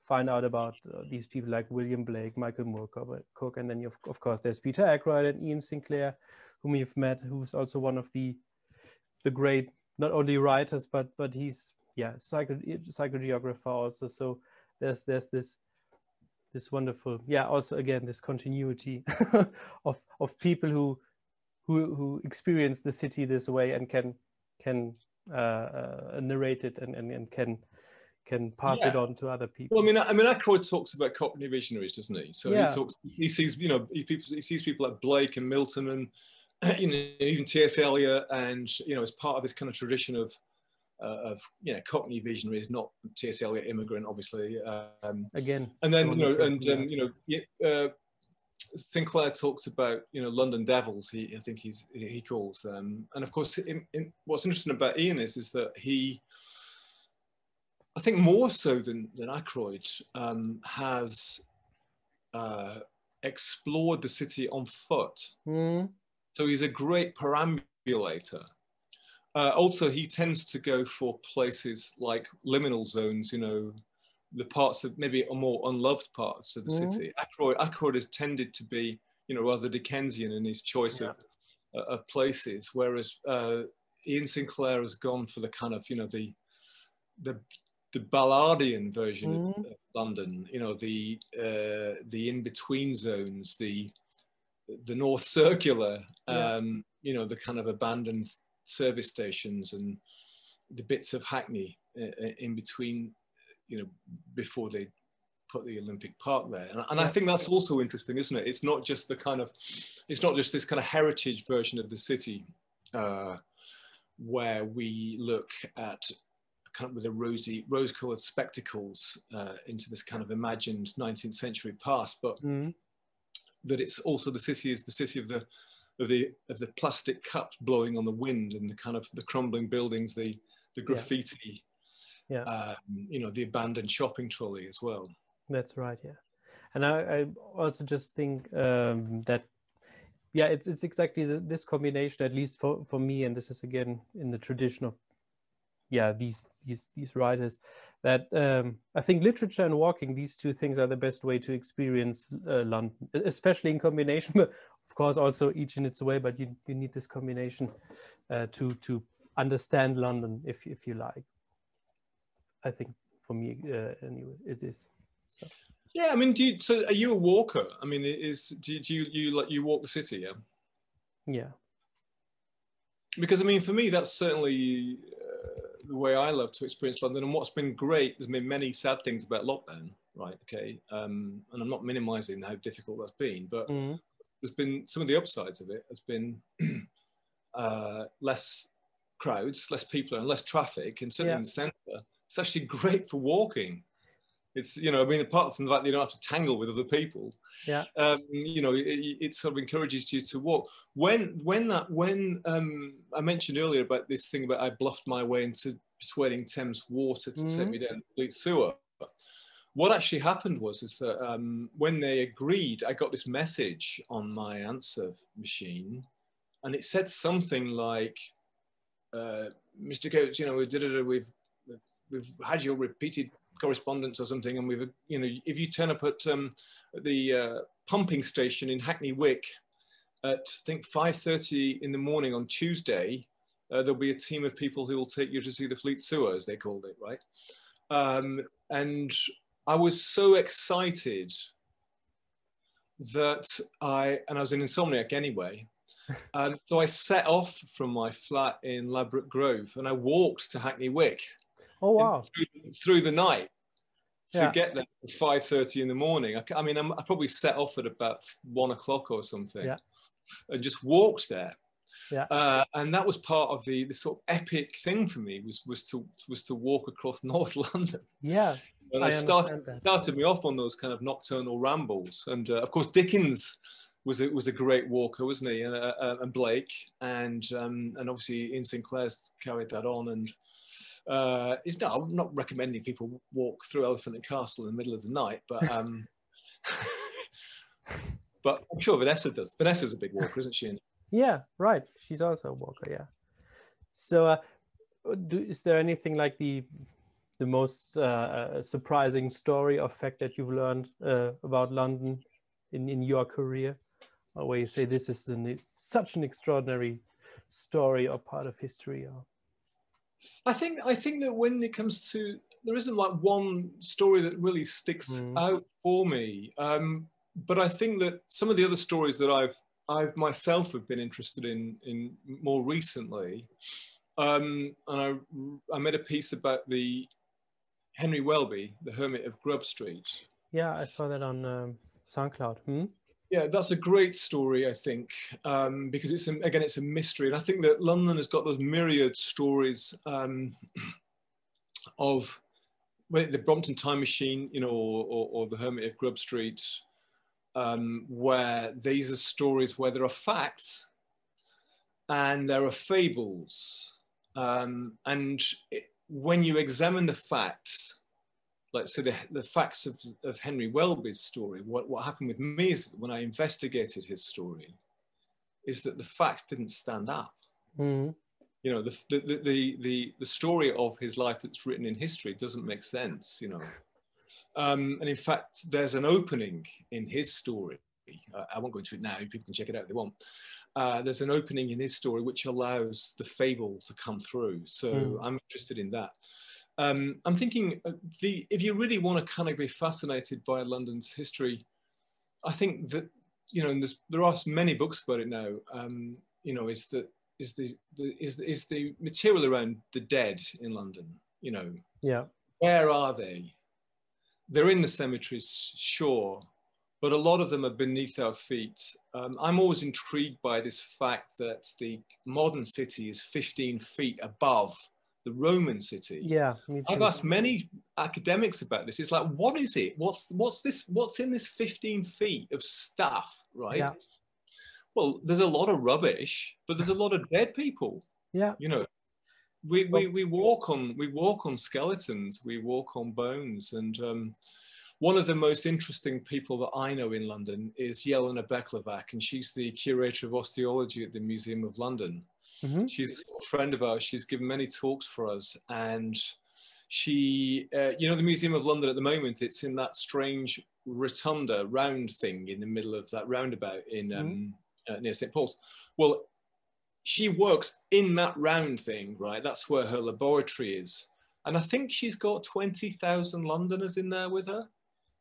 find out about uh, these people like william blake michael Moore Cook, and then you of course there's peter ackroyd and Iain Sinclair whom you've met who's also one of the the great not only writers but but he's yeah psycho psychogeographer also. So there's there's this this wonderful yeah also again this continuity of of people who who who experience the city this way and can can uh, uh, narrate it and, and and can can pass Yeah. it on to other people Well, I mean, I mean, Ackroyd talks about Cockney visionaries, doesn't he? So Yeah. he talks, he sees, you know, he, people, he sees people like Blake and Milton and, you know, even T.S. Eliot, and you know, as part of this kind of tradition of, uh, of you know, Cockney visionaries, not T.S. Eliot immigrant, obviously. Um, again and then, you know, and yeah. um, you know, uh, Sinclair talks about, you know, London Devils. He, I think he's he calls them, and of course, in, in, what's interesting about Iain is is that he. I think more so than, than Ackroyd um, has uh, explored the city on foot. Mm, So he's a great perambulator. Uh, also, he tends to go for places like liminal zones, you know, the parts of maybe a more unloved parts of the Mhm. city. Ackroyd, Ackroyd has tended to be, you know, rather Dickensian in his choice of, uh, of places, whereas uh, Iain Sinclair has gone for the kind of, you know, the the the Ballardian version of, Mhm. of London, you know, the uh, the in between zones, the the North Circular, Yeah. um, you know, the kind of abandoned service stations and the bits of Hackney uh, uh, in between, you know, before they put the Olympic Park there. And, and I think that's also interesting, isn't it? It's not just the kind of, it's not just this kind of heritage version of the city uh, where we look at kind of with a rosy, rose-colored spectacles uh, into this kind of imagined 19th century past, but mm, that it's also the city is the city of the of the of the plastic cups blowing on the wind and the kind of the crumbling buildings, the the graffiti, Yeah. Um, you know, the abandoned shopping trolley as well. That's right, yeah. And I, I also just think um, that, yeah, it's it's exactly this combination, at least for, for me, and this is again in the tradition of, yeah, these these these writers, that um, I think literature and walking, these two things are the best way to experience uh, London, especially in combination. But of course, also each in its way, but you you need this combination uh, to to understand London, if if you like. I think for me, uh, anyway, it is. So. Yeah, I mean, do you, so are you a walker? I mean, is do you, do you you like you walk the city? Yeah, Yeah. because I mean, for me, that's certainly uh, the way I love to experience London. And what's been great, there's been many sad things about lockdown, right? Okay, um, and I'm not minimising how difficult that's been, but Mhm. there's been some of the upsides of it has been uh, less crowds, less people, and less traffic, and certainly Yeah. in the centre, it's actually great for walking. It's you know, I mean, apart from the fact that you don't have to tangle with other people, Yeah. um, you know, it, it sort of encourages you to walk. When when that when um, I mentioned earlier about this thing about I bluffed my way into persuading Thames Water to take Mhm. me down the Sewer. What actually happened was is that um, when they agreed, I got this message on my answer machine, and it said something like, uh, "Mr. Coates, you know, we did it. We've we've had your repeated correspondence or something, and we've you know, if you turn up at um, the uh, pumping station in Hackney Wick at I think 5:30 in the morning on Tuesday, uh, there'll be a team of people who will take you to see the Fleet Sewer, as they called it, right? Um, and I was so excited that I, and I was an insomniac anyway, and so I set off from my flat in Ladbroke Grove and I walked to Hackney Wick Oh wow. through, through the night to Yeah. get there at 5.30 in the morning. I mean, I'm, I probably set off at about one o'clock or something Yeah. and just walked there. Yeah. Uh, and that was part of the, the sort of epic thing for me was, was to was to walk across North London. Yeah. And I I started, that. started me off on those kind of nocturnal rambles. And uh, of course, Dickens was a, was a great walker, wasn't he? And, uh, uh, and Blake, and um, and obviously Iain Sinclair's carried that on. And uh, it's not, I'm not recommending people walk through Elephant and Castle in the middle of the night, but um, but I'm sure Vanessa does. Vanessa's a big walker, isn't she? Yeah. Right. She's also a walker. Yeah. So, uh, do, is there anything like the the most uh, uh, surprising story or fact that you've learned uh, about London in in your career, or where you say this is an, such an extraordinary story or part of history or I think I think that when it comes to there isn't like one story that really sticks Mm. out for me. Um, but I think that some of the other stories that I've I've myself have been interested in in more recently, um, and I I made a piece about the Henry Welby, the Hermit of Grub Street. yeah i saw that on um, soundcloud hmm? Yeah, that's a great story, I think, um, because it's again it's a mystery, and I think that London has got those myriad stories um, of the Brompton Time Machine, you know, or, or, or the Hermit of Grub Street, um, where these are stories where there are facts and there are fables, um, and it, when you examine the facts, like so the, the facts of, of Henry Welby's story, what, what happened with me is that when I investigated his story, is that the facts didn't stand up. Mhm. You know, the, the, the, the, the story of his life that's written in history doesn't make sense, you know. Um, and in fact, there's an opening in his story. Uh, I won't go into it now, people can check it out if they want. Uh, there's an opening in his story which allows the fable to come through. So Mm. I'm interested in that. Um, I'm thinking uh, the if you really want to kind of be fascinated by London's history, I think that you know and there's, there are many books about it now. Um, you know, is that is the, the is the, is the material around the dead in London? You know, yeah where are they? They're in the cemeteries, sure, but a lot of them are beneath our feet. Um, I'm always intrigued by this fact that the modern city is 15 feet above the Roman city. yeah I've asked many academics about this. It's like, what is it? What's what's this? What's in this 15 feet of stuff, right? Yeah. Well, there's a lot of rubbish, but there's a lot of dead people. yeah You know, we we, we walk on we walk on skeletons, we walk on bones, and um, one of the most interesting people that I know in London is Jelena Bekvalac, and she's the curator of osteology at the Museum of London. Mhm. She's a friend of ours. She's given many talks for us, and she, uh, you know, the Museum of London at the moment, it's in that strange rotunda round thing in the middle of that roundabout in um, uh, near St Paul's. Well, she works in that round thing, right? That's where her laboratory is, and I think she's got twenty thousand Londoners in there with her,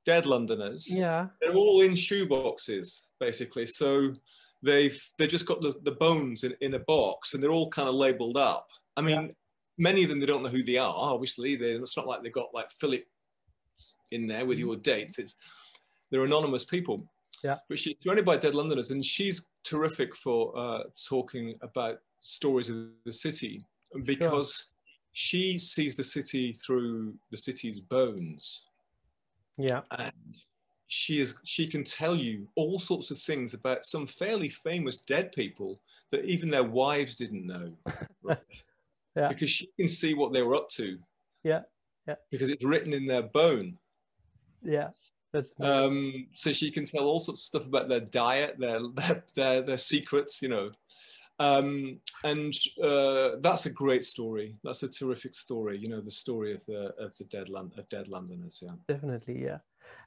dead Londoners yeah they're all in shoeboxes basically so they've they just got the, the bones in, in a box and they're all kind of labeled up. I mean many of them they don't know who they are obviously. They, it's not like they've got like philip in there with your dates. It's they're anonymous people. Yeah. but she's surrounded by dead londoners and she's terrific for uh, talking about stories of the city because she sees the city through the city's bones. Yeah. And she is she can tell you all sorts of things about some fairly famous dead people that even their wives didn't know. Right? Yeah. because she can see what they were up to. Yeah, yeah. because it's written in their bone. Yeah that's um, so she can tell all sorts of stuff about their diet their their their, their secrets you know. Um, and uh, that's a great story. That's a terrific story you know the story of the of the dead Lon- of dead londoners yeah. Definitely yeah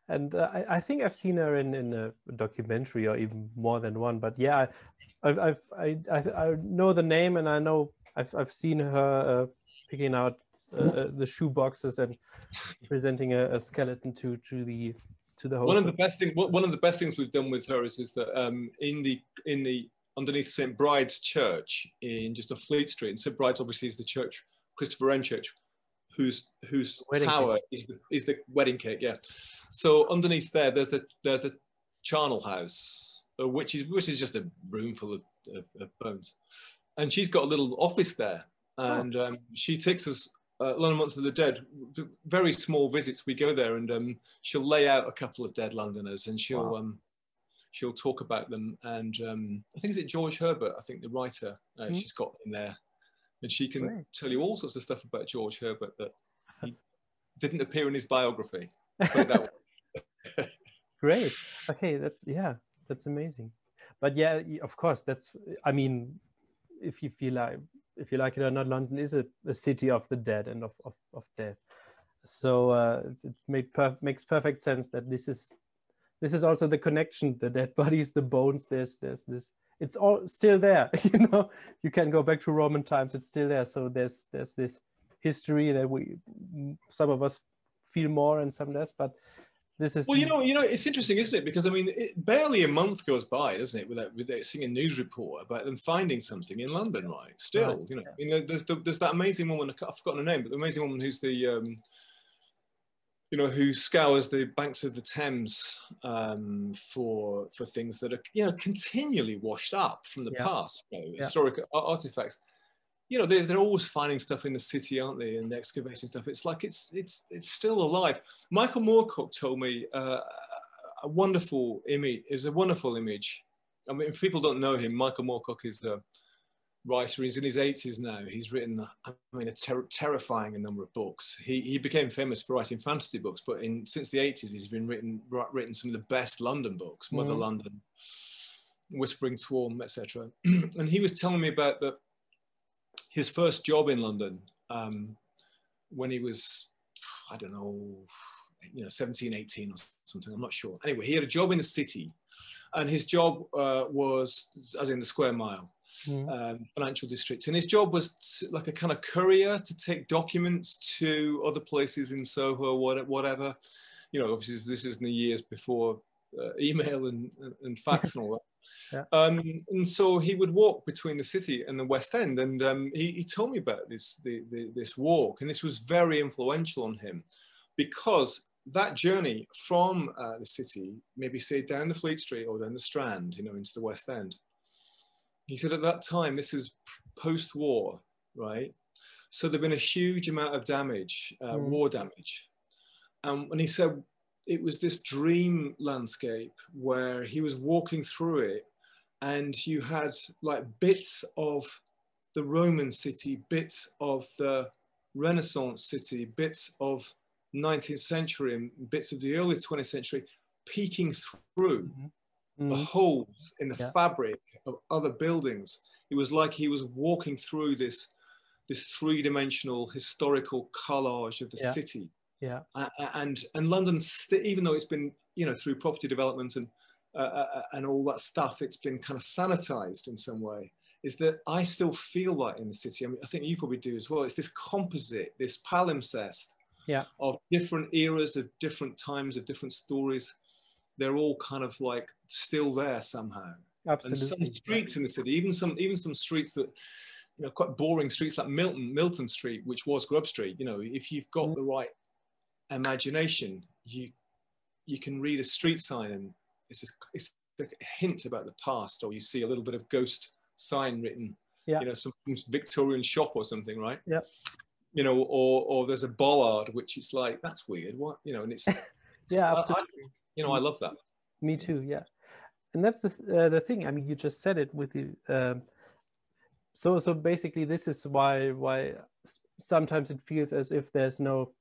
and uh, I, I think i've seen her in in a documentary or even more than one but yeah I- i've, I've I, I i know the name and i know i've, I've seen her uh, picking out uh, uh, the shoe boxes and presenting a, a skeleton to to the to the host one of the best things one of the best things we've done with her is, is that um, in the in the underneath St Bride's Church in just a Fleet Street, and St Bride's obviously is the church Christopher Wren Church, whose whose Wedding tower is the, is the wedding cake. Yeah, so underneath there, there's a there's a charnel house, uh, which is which is just a room full of, of, of bones, and she's got a little office there, and um, she takes us uh, London Month of the Dead, very small visits. We go there and um, she'll lay out a couple of dead Londoners and she'll Wow. um, she'll talk about them. And um, I think is it George Herbert, I think the writer, uh, Hmm. she's got in there, and she can Great. tell you all sorts of stuff about George Herbert that he didn't appear in his biography. That great okay that's yeah that's amazing but yeah of course that's i mean if you feel like if you like it or not london is a, a city of the dead and of, of, of death so uh it's, it's made per- makes perfect sense that this is this is also the connection the dead bodies the bones there's there's this it's all still there. you know, you can go back to Roman times; it's still there. So there's there's this history that we some of us feel more and some less, but this is well you know you know it's interesting isn't it because i mean it, barely a month goes by doesn't it without without seeing a news report about them finding something in london right still right. you know you know there's the, there's that amazing woman i've forgotten her name but the amazing woman who's the um you know, who scours the banks of the Thames um, for for things that are you know continually washed up from the yeah. past, you know, yeah. historic artifacts you know they're, they're always finding stuff in the city aren't they and excavating stuff it's like it's it's it's still alive michael moorcock told me uh, a wonderful image is a wonderful image i mean if people don't know him michael moorcock is a writer he's in his 80s now he's written i mean a ter terrifying number of books he, he became famous for writing fantasy books but in since the 80s he's been written written some of the best london books mother mm. london whispering swarm etc and he was telling me about the his first job in London um, when he was, I don't know, you know, 17, 18 or something, I'm not sure. Anyway, he had a job in the city and his job uh, was, as in the square mile, mm. um, financial district. And his job was like a kind of courier to take documents to other places in Soho, or whatever. You know, obviously this is in the years before uh, email and, and fax and all that. Yeah. Um, and so he would walk between the city and the West End, and um, he, he, told me about this the, the, this walk, and this was very influential on him, because that journey from uh, the city, maybe say down the Fleet Street or down the Strand, you know, into the West End. He said at that time, this is post-war, right? So there'd been a huge amount of damage, uh, mm. war damage, um, and he said it was this dream landscape where he was walking through it and you had like bits of the Roman city, bits of the Renaissance city, bits of 19th century and bits of the early 20th century peeking through mm-hmm. Mm-hmm. the holes in the yeah. fabric of other buildings. It was like he was walking through this, this three-dimensional historical collage of the yeah. city. Yeah. Uh, and and London, st- even though it's been you know through property development and uh, uh, uh, and all that stuff, it's been kind of sanitized in some way. Is that I still feel that in the city. I mean, I think you probably do as well. It's this composite, this palimpsest yeah. of different eras, of different times, of different stories. They're all kind of like still there somehow. Absolutely. And some streets in the city, even some even some streets that you know quite boring streets like Milton Milton Street, which was Grub Street. You know, if you've got mm. the right imagination, you you can read a street sign and it's a, it's a hint about the past, or you see a little bit of ghost sign written, yeah. you know, some Victorian shop or something, right? Yeah. You know, or or there's a bollard which is like that's weird, what you know, and it's yeah, absolutely. I, you know, I love that. Me too. Yeah, and that's the uh, the thing. I mean, you just said it with the. Um, so so basically, this is why why sometimes it feels as if there's no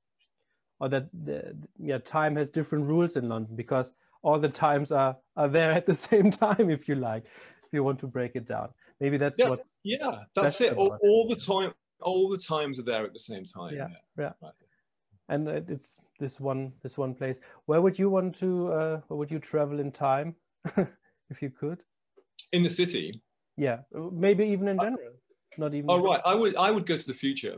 or that the, yeah time has different rules in London because all the times are are there at the same time if you like if you want to break it down maybe that's yeah, what yeah that's it all, all, the time all the times are there at the same time yeah yeah, yeah. And it's this one this one place where would you want to uh, where would you travel in time if you could in the city yeah maybe even in general not even oh right i would i would go to the future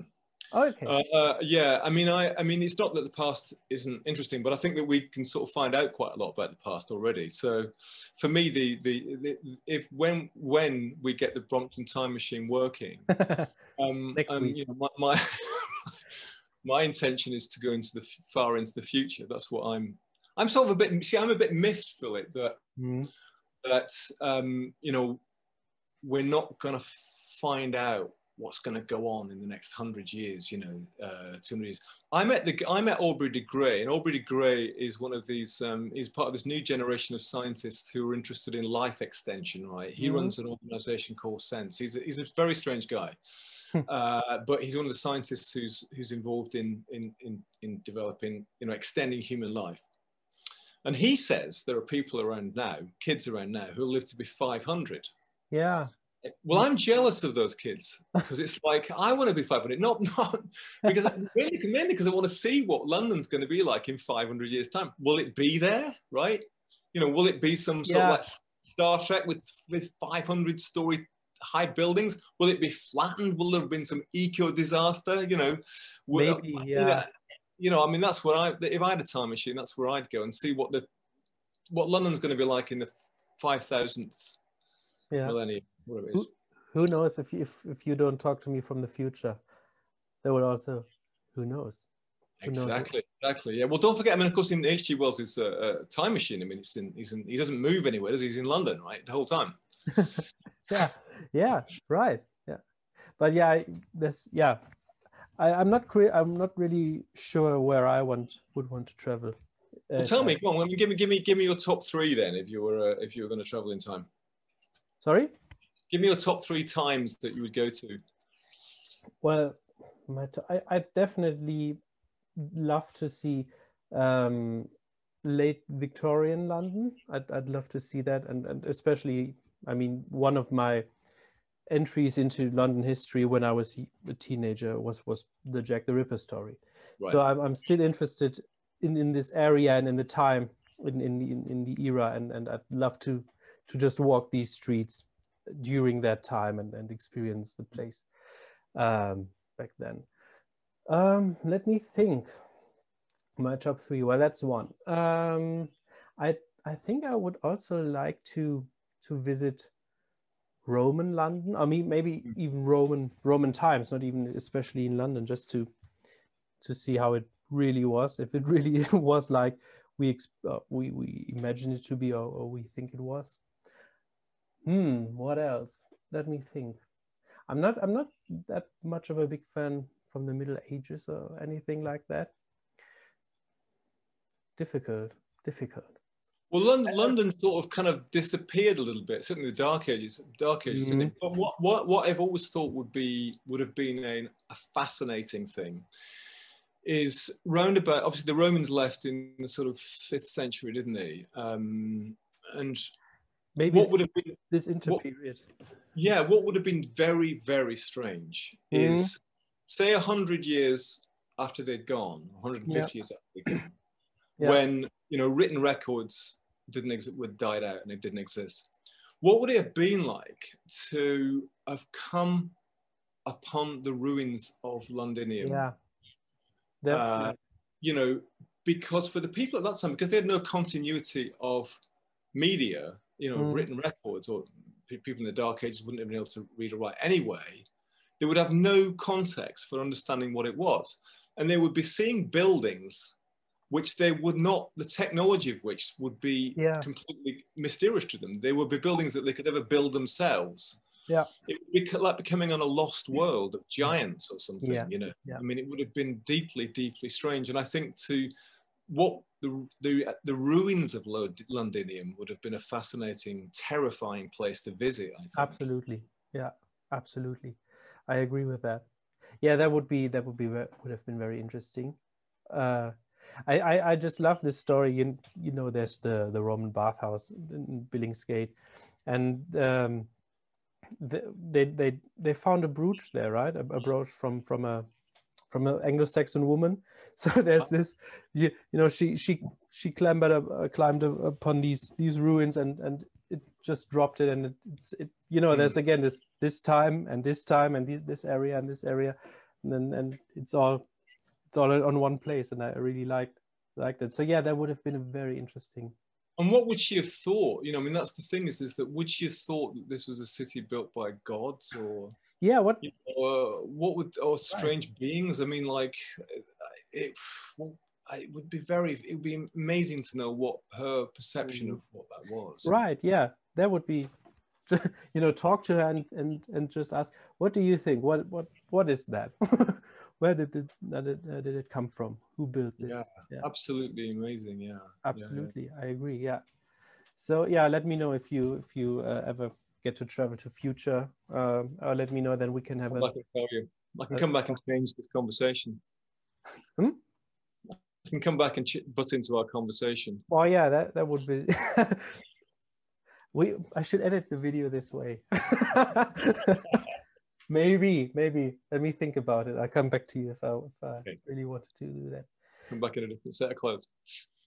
Oh, okay. Uh, uh, yeah, I mean, I, I mean, it's not that the past isn't interesting, but I think that we can sort of find out quite a lot about the past already. So, for me, the the, the if when when we get the Brompton time machine working, um, Next um, week. You know, my, my, my intention is to go into the far into the future. That's what I'm. I'm sort of a bit. See, I'm a bit miffed, Philip, that mm. that um, you know we're not going to find out what's going to go on in the next hundred years, you know, uh, 200 years. I met the I met Aubrey de Grey, and Aubrey de Grey is one of these. Um, he's part of this new generation of scientists who are interested in life extension. Right, he mm-hmm. runs an organisation called SENS. He's a, he's a very strange guy. uh, but he's one of the scientists who's who's involved in in in in developing, you know, extending human life. And he says there are people around now, kids around now, who will live to be 500. Yeah. Well, I'm jealous of those kids because it's like I want to be 500, not not because mainly, mainly because I want to see what London's going to be like in 500 years' time. Will it be there, right? You know, will it be some sort yeah. of like Star Trek with with 500 story high buildings? Will it be flattened? Will there have been some eco disaster? You know, will, Maybe, you yeah. know, you know, I mean, that's where I. If I had a time machine, that's where I'd go and see what the what London's going to be like in the five thousandth Yeah. millennium. Whatever it is. Who knows if you, if if you don't talk to me from the future, there would also. Who knows? Exactly, exactly. Yeah. Well, don't forget. I mean, of course, in H.G. Wells' is a, time machine. I mean, it's in, he's in, he doesn't move anywhere. Does he? He's in London, right, the whole time. yeah yeah right. Yeah. But yeah this yeah. I, i'm not cre- i'm not really sure where i want would want to travel Well, Uh, tell me, come on, give me, give me, give me your top three then. If you were, uh, if you were going to travel in time, sorry? Give me your top three times that you would go to. well my t- I, I definitely love to see um late victorian london. I'd, I'd love to see that and, and especially i mean one of my entries into london history when i was a teenager was was the jack the ripper story so I'm, I'm still interested in, in this area and in the time in, in, the, in, in the era and, and I'd love to to just walk these streets during that time and, and experience the place um, back then. Um, let me think. My top three. Well, that's one. Um, I I think I would also like to to visit Roman London. I mean, maybe even Roman Roman times, not even especially in London, just to to see how it really was, if it really was like we ex- uh, we we imagine it to be or, or we think it was. Hmm. What else? Let me think. I'm not I'm not that much of a big fan from the Middle Ages or anything like that. Difficult, difficult. Well, London, London sort of kind of disappeared a little bit, certainly the Dark Ages, Dark Ages. didn't it? But what, what, what I've always thought would be would have been a, a fascinating thing is roundabout. Obviously, the Romans left in the sort of fifth century, didn't they? Um, and Maybe what would have been this interperiod. yeah, what would have been very, very strange Mhm. is say a hundred years after they'd gone, 150 Yeah. years after they'd gone, Yeah. when you know written records didn't exist, would died out and it didn't exist. What would it have been like to have come upon the ruins of Londinium? Yeah. uh, you know, because for the people at that time, because they had no continuity of media, you know, Mm. written records, or people in the Dark Ages wouldn't have been able to read or write anyway, they would have no context for understanding what it was. And they would be seeing buildings which they would not, the technology of which would be Yeah. completely mysterious to them. They would be buildings that they could never build themselves. Yeah. It would be like becoming on a lost world of giants or something, Yeah. you know. Yeah. I mean, it would have been deeply, deeply strange. And I think to what the the, the ruins of Londinium would have been a fascinating, terrifying place to visit. I think. Absolutely. Yeah. Absolutely. I agree with that. Yeah, that would be that would be would have been very interesting. Uh, I, I I just love this story. You, you know, there's the the Roman bathhouse in Billingsgate, and um, the, they they they found a brooch there, right? A, a brooch from from a from an Anglo-Saxon woman. So there's this, you, you know, she she she clambered up, uh, climbed up upon these these ruins and and it just dropped it and it, it's it you know there's again this this time and this time and thi- this area and this area and then and it's all it's all on one place and I really liked like that. So yeah, that would have been a very interesting. And what would she have thought? You know, I mean, that's the thing is, is that would she have thought that this was a city built by gods or, Yeah, what you know, uh, what would, or strange beings? I mean, like, it, it would be very, it would be amazing to know what her perception of what that was. right? Yeah, that would be. You know, talk to her and and and just ask, what do you think? What what what is that? Where did it uh, did it come from? Who built this? Yeah, Yeah. absolutely amazing. Yeah. Yeah, yeah. absolutely i agree yeah so yeah let me know if you if you uh, ever get to travel to future um or let me know then we can have Come a back tell you. I can Uh, come back and change this conversation. Hmm? I can come back and ch- butt into our conversation. oh yeah that that would be we i should edit the video this way maybe maybe let me think about it i'll come back to you if i if i Okay. really wanted to do that Come back in a different set of clothes.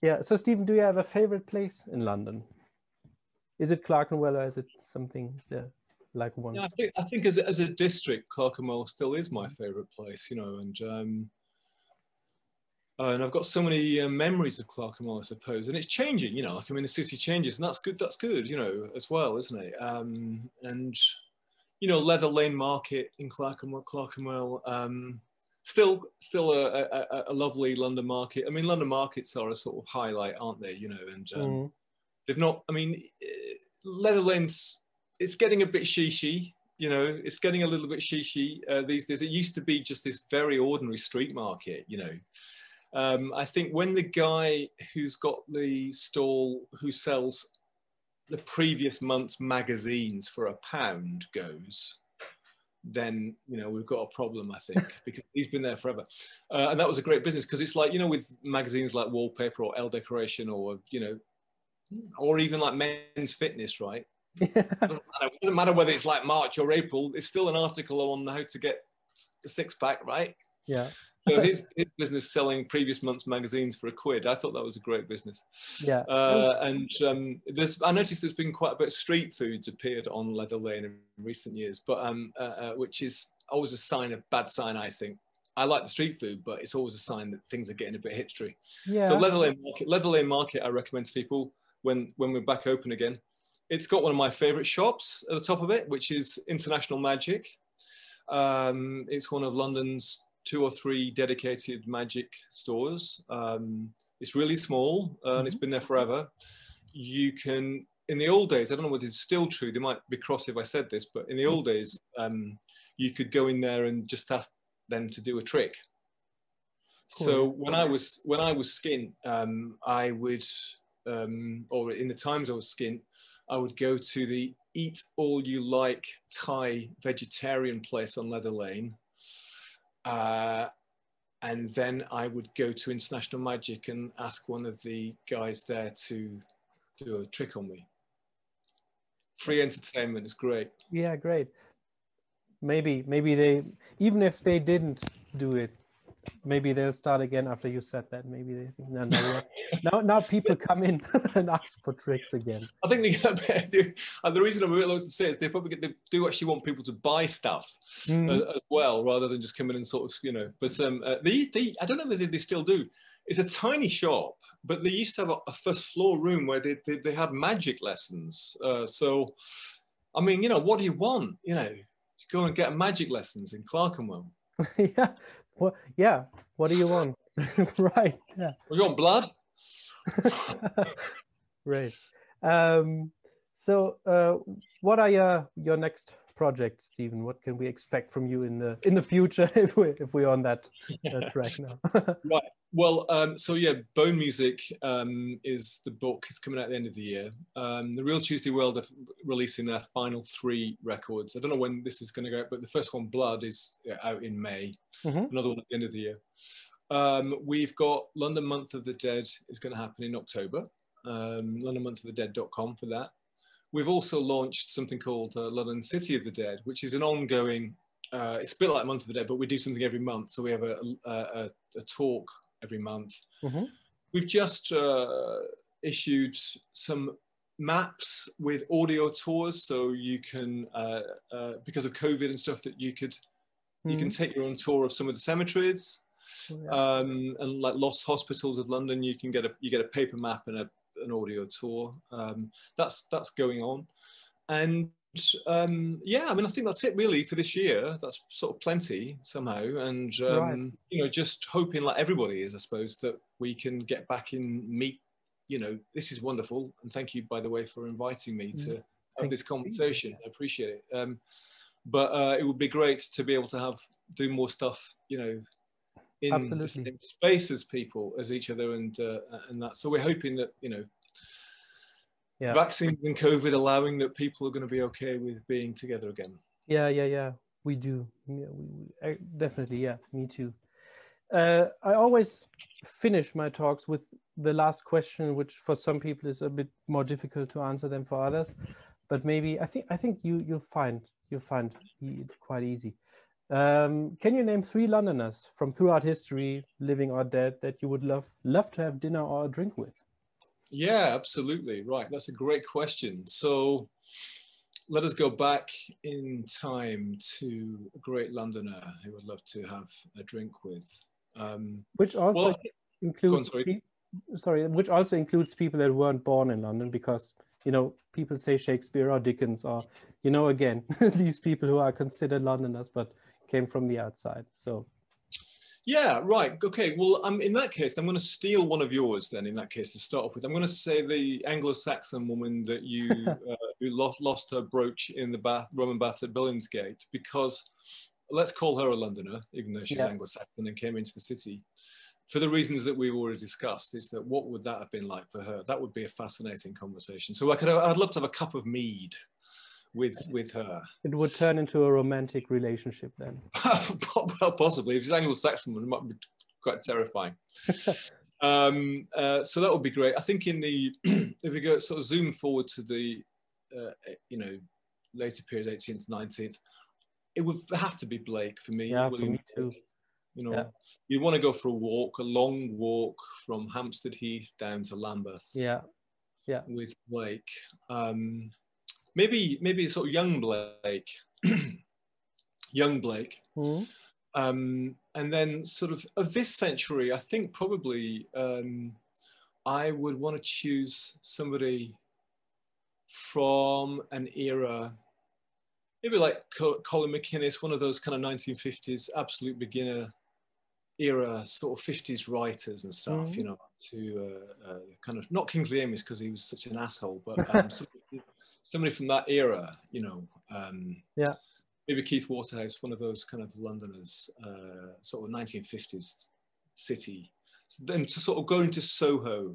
yeah so stephen do you have a favorite place in london is it Clerkenwell or is it something? Is there like one? Yeah, I think I think as a, as a district, Clerkenwell still is my favourite place. You know, and um, uh, and I've got so many uh, memories of Clerkenwell, I suppose, and it's changing. You know, like I mean, the city changes, and that's good. That's good. You know, as well, isn't it? Um, and you know, Leather Lane Market in Clerkenwell, Clerkenwell. Um, still, still a, a, a, lovely London market. I mean, London markets are a sort of highlight, aren't they? You know, and um, mm. they've not. I mean, eh, Leather Lane's. It's getting a bit shishy. You know, it's getting a little bit shishy uh, these days. It used to be just this very ordinary street market. You know, um, I think when the guy who's got the stall who sells the previous month's magazines for a pound goes, then you know we've got a problem. I think because he's been there forever, uh, and that was a great business because it's like you know with magazines like Wallpaper or Elle Decoration or you know, or even like Men's Fitness, right? It, doesn't doesn't matter whether it's like March or April. It's still an article on how to get a six pack, right? Yeah so his, his, business selling previous month's magazines for a quid. I thought that was a great business. Yeah. Uh, and um, there's, I noticed there's been quite a bit of street foods appeared on Leather Lane in recent years, but um, uh, uh, which is always a sign of bad sign, I think. I like the street food, but it's always a sign that things are getting a bit hipstery. Yeah. So Leather Lane Market, Leather Lane Market, I recommend to people when when we're back open again. It's got one of my favourite shops at the top of it, which is International Magic. Um, it's one of London's two or three dedicated magic stores. Um, it's really small uh, and it's mm-hmm. been there forever. You can, in the old days, I don't know whether it's still true, they might be cross if I said this, but in the old days, um, you could go in there and just ask them to do a trick. Cool. So when I was when I was skint, um, I would, um, or in the times I was skint, I would go to the Eat All You Like Thai vegetarian place on Leather Lane, uh, and then I would go to International Magic and ask one of the guys there to do a trick on me. Free entertainment is great. Yeah, great. Maybe, maybe they, even if they didn't do it, maybe they'll start again after you said that. Maybe they think, no, no, now, now people come in and ask for tricks again. I think they, and the reason I'm a bit loath to say is they probably get, they do actually want people to buy stuff mm. as, as, well, rather than just come in and sort of, you know. But um, uh, they, they, I don't know whether they still do. It's a tiny shop, but they used to have a, a first floor room where they, they, they had magic lessons. Uh, so, I mean, you know, what do you want? You know, go and get magic lessons in Clerkenwell. yeah, what? Yeah. What do you want? right. Yeah. We want blood. right. Um, so, uh, what are your your next projects, Stephen? What can we expect from you in the in the future if we if we're on that, that track now? right. Well, um, so yeah, Bone Music um, is the book. It's coming out at the end of the year. Um, the Real Tuesday Weld are releasing their final three records. I don't know when this is going to go out, but the first one, Blood, is out in May. Mm-hmm. Another one at the end of the year. Um, we've got London Month of the Dead is going to happen in October. Um, LondonMonthOfTheDead.com for that. We've also launched something called uh, London City of the Dead, which is an ongoing. Uh, it's a bit like Month of the Dead, but we do something every month. So we have a, a, a talk every month. Mm-hmm. We've just uh, issued some maps with audio tours, so you can, uh, uh, because of COVID and stuff, that you could mm-hmm. you can mm. take your own tour of some of the cemeteries. Yeah. Um, and like lost hospitals of London, you can get a you get a paper map and a, an audio tour. Um, that's that's going on, and um, yeah, I mean, I think that's it really for this year. That's sort of plenty somehow, and um, right. you know, just hoping like everybody is, I suppose, that we can get back and meet. You know, this is wonderful, and thank you, by the way, for inviting me to mm. have this conversation. I appreciate it. Um, but uh, it would be great to be able to have do more stuff. You know, in Absolutely. the same space as people, as each other, and uh, and that. So we're hoping that you know yeah. vaccines and COVID allowing that people are going to be okay with being together again. Yeah, yeah, yeah. We do. Yeah, we, I, definitely. Yeah, me too. Uh, I always finish my talks with the last question, which for some people is a bit more difficult to answer than for others. But maybe I think I think you you'll find you'll find it quite easy. Um, can you name three Londoners from throughout history, living or dead, that you would love love to have dinner or a drink with? Yeah, absolutely. Right. That's a great question. So let us go back in time to a great Londoner who would love to have a drink with. Um, which also well, includes on, sorry. sorry, which also includes people that weren't born in London because you know people say Shakespeare or Dickens or you know again these people who are considered Londoners but came from the outside. So yeah, right. Okay. Well, um, in that case, I'm going to steal one of yours. Then, in that case, to start off with, I'm going to say the Anglo-Saxon woman that you uh, who lost lost her brooch in the bath, Roman bath at Billingsgate, because let's call her a Londoner, even though she's Yeah. Anglo-Saxon and came into the city. For the reasons that we've already discussed, is that what would that have been like for her? That would be a fascinating conversation. So I could, have, I'd love to have a cup of mead with with her. it would turn into a romantic relationship then. well, possibly. If it's Anglo-Saxon, it might be quite terrifying. um, uh, so that would be great. I think in the if we go sort of zoom forward to the uh, you know later period, 18th, 19th, it would have to be Blake for me. Yeah, for me too. You know, Yeah. you want to go for a walk, a long walk from Hampstead Heath down to Lambeth Yeah, Yeah, with Blake. Um, maybe maybe sort of young Blake, young Blake. Mhm. Um, and then sort of of this century, I think probably um, I would want to choose somebody from an era, maybe like Colin MacInnes, one of those kind of 1950s absolute beginner era sort of 50s writers and stuff, Mhm. you know, to uh, uh, kind of not Kingsley Amis because he was such an asshole, but um, somebody, somebody from that era, you know. Um, Yeah. Maybe Keith Waterhouse, one of those kind of Londoners, uh, sort of 1950s city. So then to sort of go into Soho,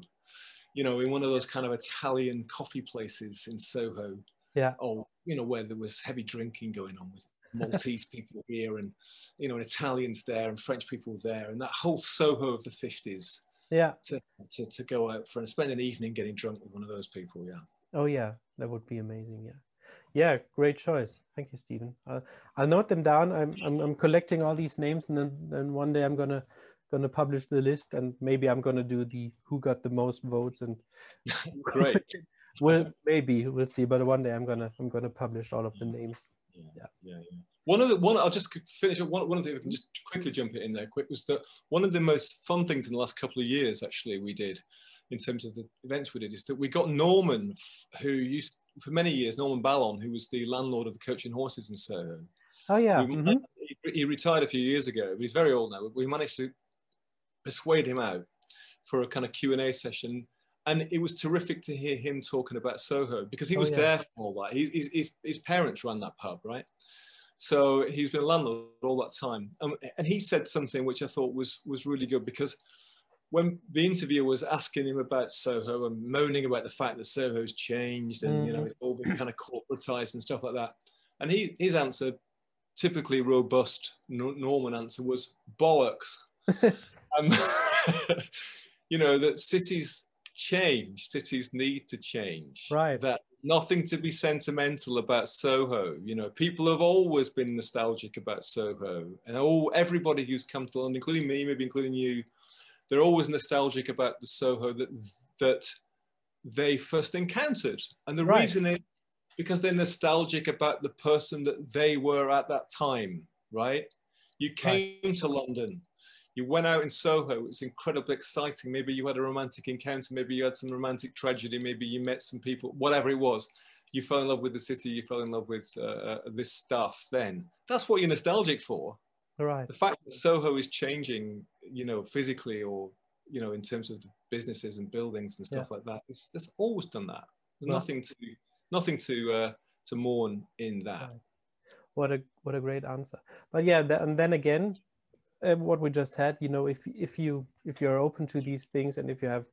you know, in one of those kind of Italian coffee places in Soho, Yeah. or you know, where there was heavy drinking going on with Maltese people here and you know, and Italians there and French people there, and that whole Soho of the 50s yeah. to, to, to go out for and spend an evening getting drunk with one of those people. Yeah. Oh yeah, that would be amazing. Yeah, yeah, great choice. Thank you, Stephen. I'll, I'll note them down. I'm, I'm I'm collecting all these names, and then then one day I'm gonna gonna publish the list, and maybe I'm gonna do the who got the most votes, and Great. well, maybe we'll see. But one day I'm gonna I'm gonna publish all of the names. Yeah, Yeah. yeah, yeah. One of the one I'll just finish up. One, one of the things I can just quickly jump it in there quick was that one of the most fun things in the last couple of years actually we did in terms of the events we did is that we got Norman who used for many years Norman Balon who was the landlord of the Coach and Horses in Soho. Oh yeah, We- mhm. he, he retired a few years ago, but he's very old now. We managed to persuade him out for a kind of Q and A session, and it was terrific to hear him talking about Soho because he Oh, was yeah. there for all that. His, his, his, his parents ran that pub, right? So he's been a landlord all that time, um, and he said something which I thought was was really good because when the interviewer was asking him about Soho and moaning about the fact that Soho's changed and you know Mhm. it's all been kind of corporatized and stuff like that, and he his answer, typically robust Nor- Norman answer was bollocks. um, you know that cities change, cities need to change. Right. That nothing to be sentimental about Soho. You know, people have always been nostalgic about Soho, and all everybody who's come to London, including me, maybe including you, they're always nostalgic about the Soho that that they first encountered, and the Right. reason is because they're nostalgic about the person that they were at that time. Right? You came to London. You went out in Soho. It was incredibly exciting. Maybe you had a romantic encounter. Maybe you had some romantic tragedy. Maybe you met some people. Whatever it was, you fell in love with the city. You fell in love with uh, uh, this stuff. Then that's what you're nostalgic for right. the fact that Soho is changing, you know, physically or you know, in terms of the businesses and buildings and stuff like that, it's, it's always done that. There's Yeah. nothing to nothing to uh, to mourn in that. Right. What a what a great answer. But yeah, th- and then again, uh, what we just had, you know, if if you if you're open to these things and if you have,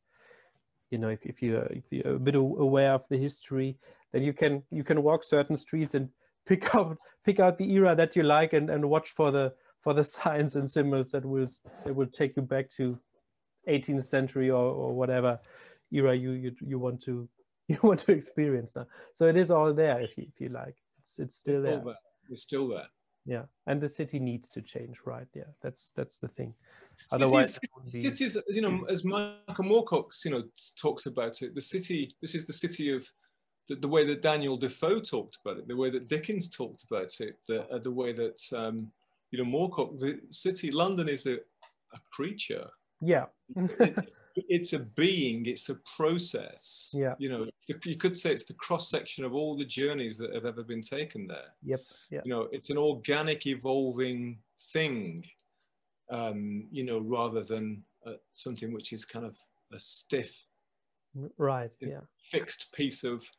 you know, if if you if you're a bit aware of the history, then you can you can walk certain streets and pick out pick out the era that you like and and watch for the for the signs and symbols that will that will take you back to 18th century or or whatever era you you you want to you want to experience now. So it is all there if you if you like. It's it's still there there. It's still there. yeah and the city needs to change right yeah that's that's the thing Otherwise, it is, you know, as Michael Moorcock, you know, talks about it. The city. This is the city of the, the way that Daniel Defoe talked about it, the way that Dickens talked about it, the, uh, the way that um, you know Moorcock. The city, London, is a, a creature. Yeah. it, it's a being. It's a process. Yeah. You know, you could say it's the cross section of all the journeys that have ever been taken there. Yep. Yeah. You know, it's an organic, evolving thing. Um, you know, rather than uh, something which is kind of a stiff, right? Yeah. Fixed piece of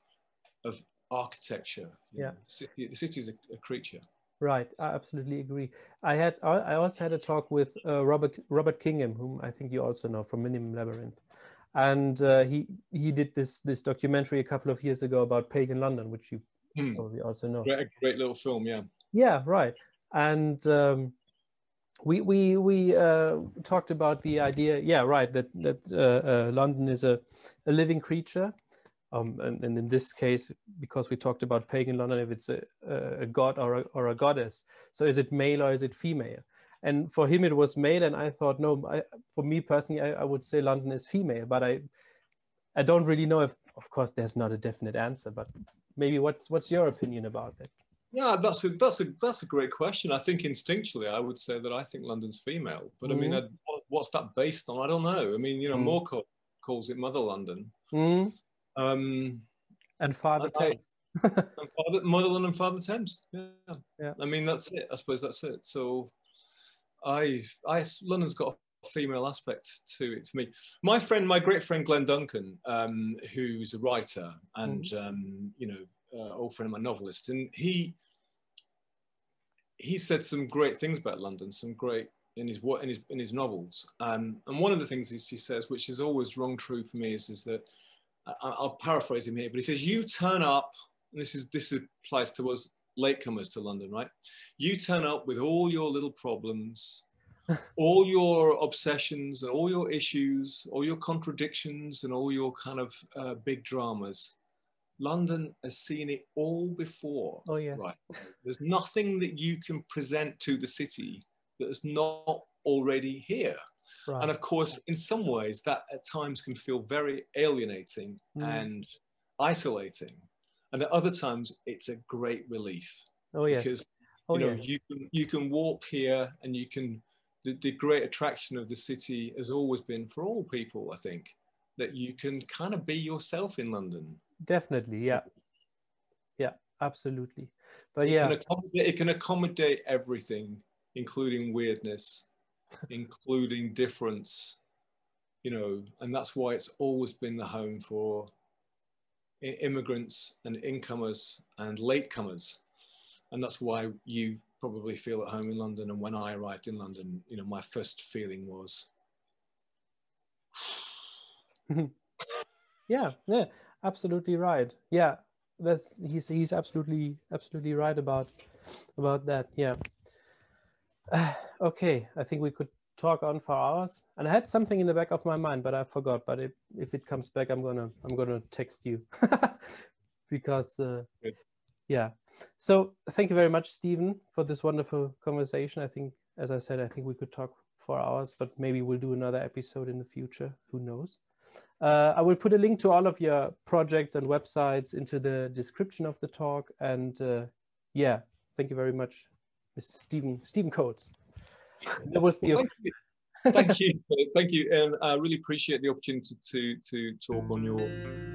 of architecture. Yeah. Know, the city, the city is a, a, creature. Right, I absolutely agree. I had I also had a talk with uh, Robert Robert Kingham, whom I think you also know from Minimum Labyrinth, and uh, he he did this this documentary a couple of years ago about pagan London, which you hmm. probably also know. Great, great little film, yeah. Yeah, right. And um, we we we uh, talked about the idea, yeah, right, that that uh, uh, London is a a living creature um, and, and, in this case, because we talked about pagan London, if it's a, a god or a, or a goddess, so is it male or is it female? And for him, it was male, and I thought, no, I, for me personally, I, I, would say London is female, but I, I don't really know if, of course, there's not a definite answer, but maybe what's what's your opinion about that? Yeah, that's a that's a that's a great question. I think instinctually, I would say that I think London's female, but mm. I mean. I, what's that based on? I don't know. I mean, you know, mm. Moorcock calls it Mother London. Mm. Um, and Father Thames. and Father, Motherland and Father Thames. Yeah. yeah. I mean, that's it. I suppose that's it. So I, I, London's got a female aspect to it for me. My friend, my great friend Glen Duncan, um, who's a writer and, mm. um, you know, uh, old friend of my novelist, and he, he said some great things about London, some great in his what in his in his novels. Um, and one of the things he says, which is always wrong true for me, is is that I'll paraphrase him here, but he says, "You turn up." And this is this applies to us latecomers to London, right? You turn up with all your little problems, all your obsessions, and all your issues, all your contradictions, and all your kind of uh, big dramas. London has seen it all before. Oh yes. Right. There's nothing that you can present to the city that is not already here. Right. And of course, in some ways, that at times can feel very alienating mm. and isolating. And at other times, it's a great relief. Oh, yes. Because oh, you know, you can you can walk here and you can the, the great attraction of the city has always been for all people, I think, that you can kind of be yourself in London. Definitely, yeah. Yeah, absolutely. But it yeah. Can it can accommodate everything, including weirdness including difference, you know, and that's why it's always been the home for immigrants and incomers and latecomers. And that's why you probably feel at home in London. And when I arrived in London, you know, my first feeling was. yeah, yeah, absolutely right. Yeah, that's he's he's absolutely absolutely right about about that. Yeah. okay, I think we could talk on for hours. And I had something in the back of my mind, but I forgot. But if, if it comes back, I'm gonna I'm gonna text you because uh, yeah. So thank you very much, Stephen, for this wonderful conversation. I think, as I said, I think we could talk for hours, but maybe we'll do another episode in the future. Who knows? Uh, I will put a link to all of your projects and websites into the description of the talk. And uh, yeah, thank you very much, Mr. Stephen Stephen Coates. That was the. Thank, you. thank you, thank you, and I really appreciate the opportunity to to talk on your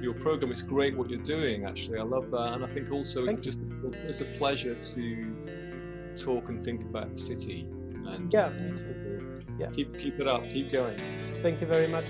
your program. It's great what you're doing. Actually, I love that, and I think also thank it's just it's a pleasure to talk and think about the city. And yeah. Yeah, keep keep it up, keep going. Thank you very much.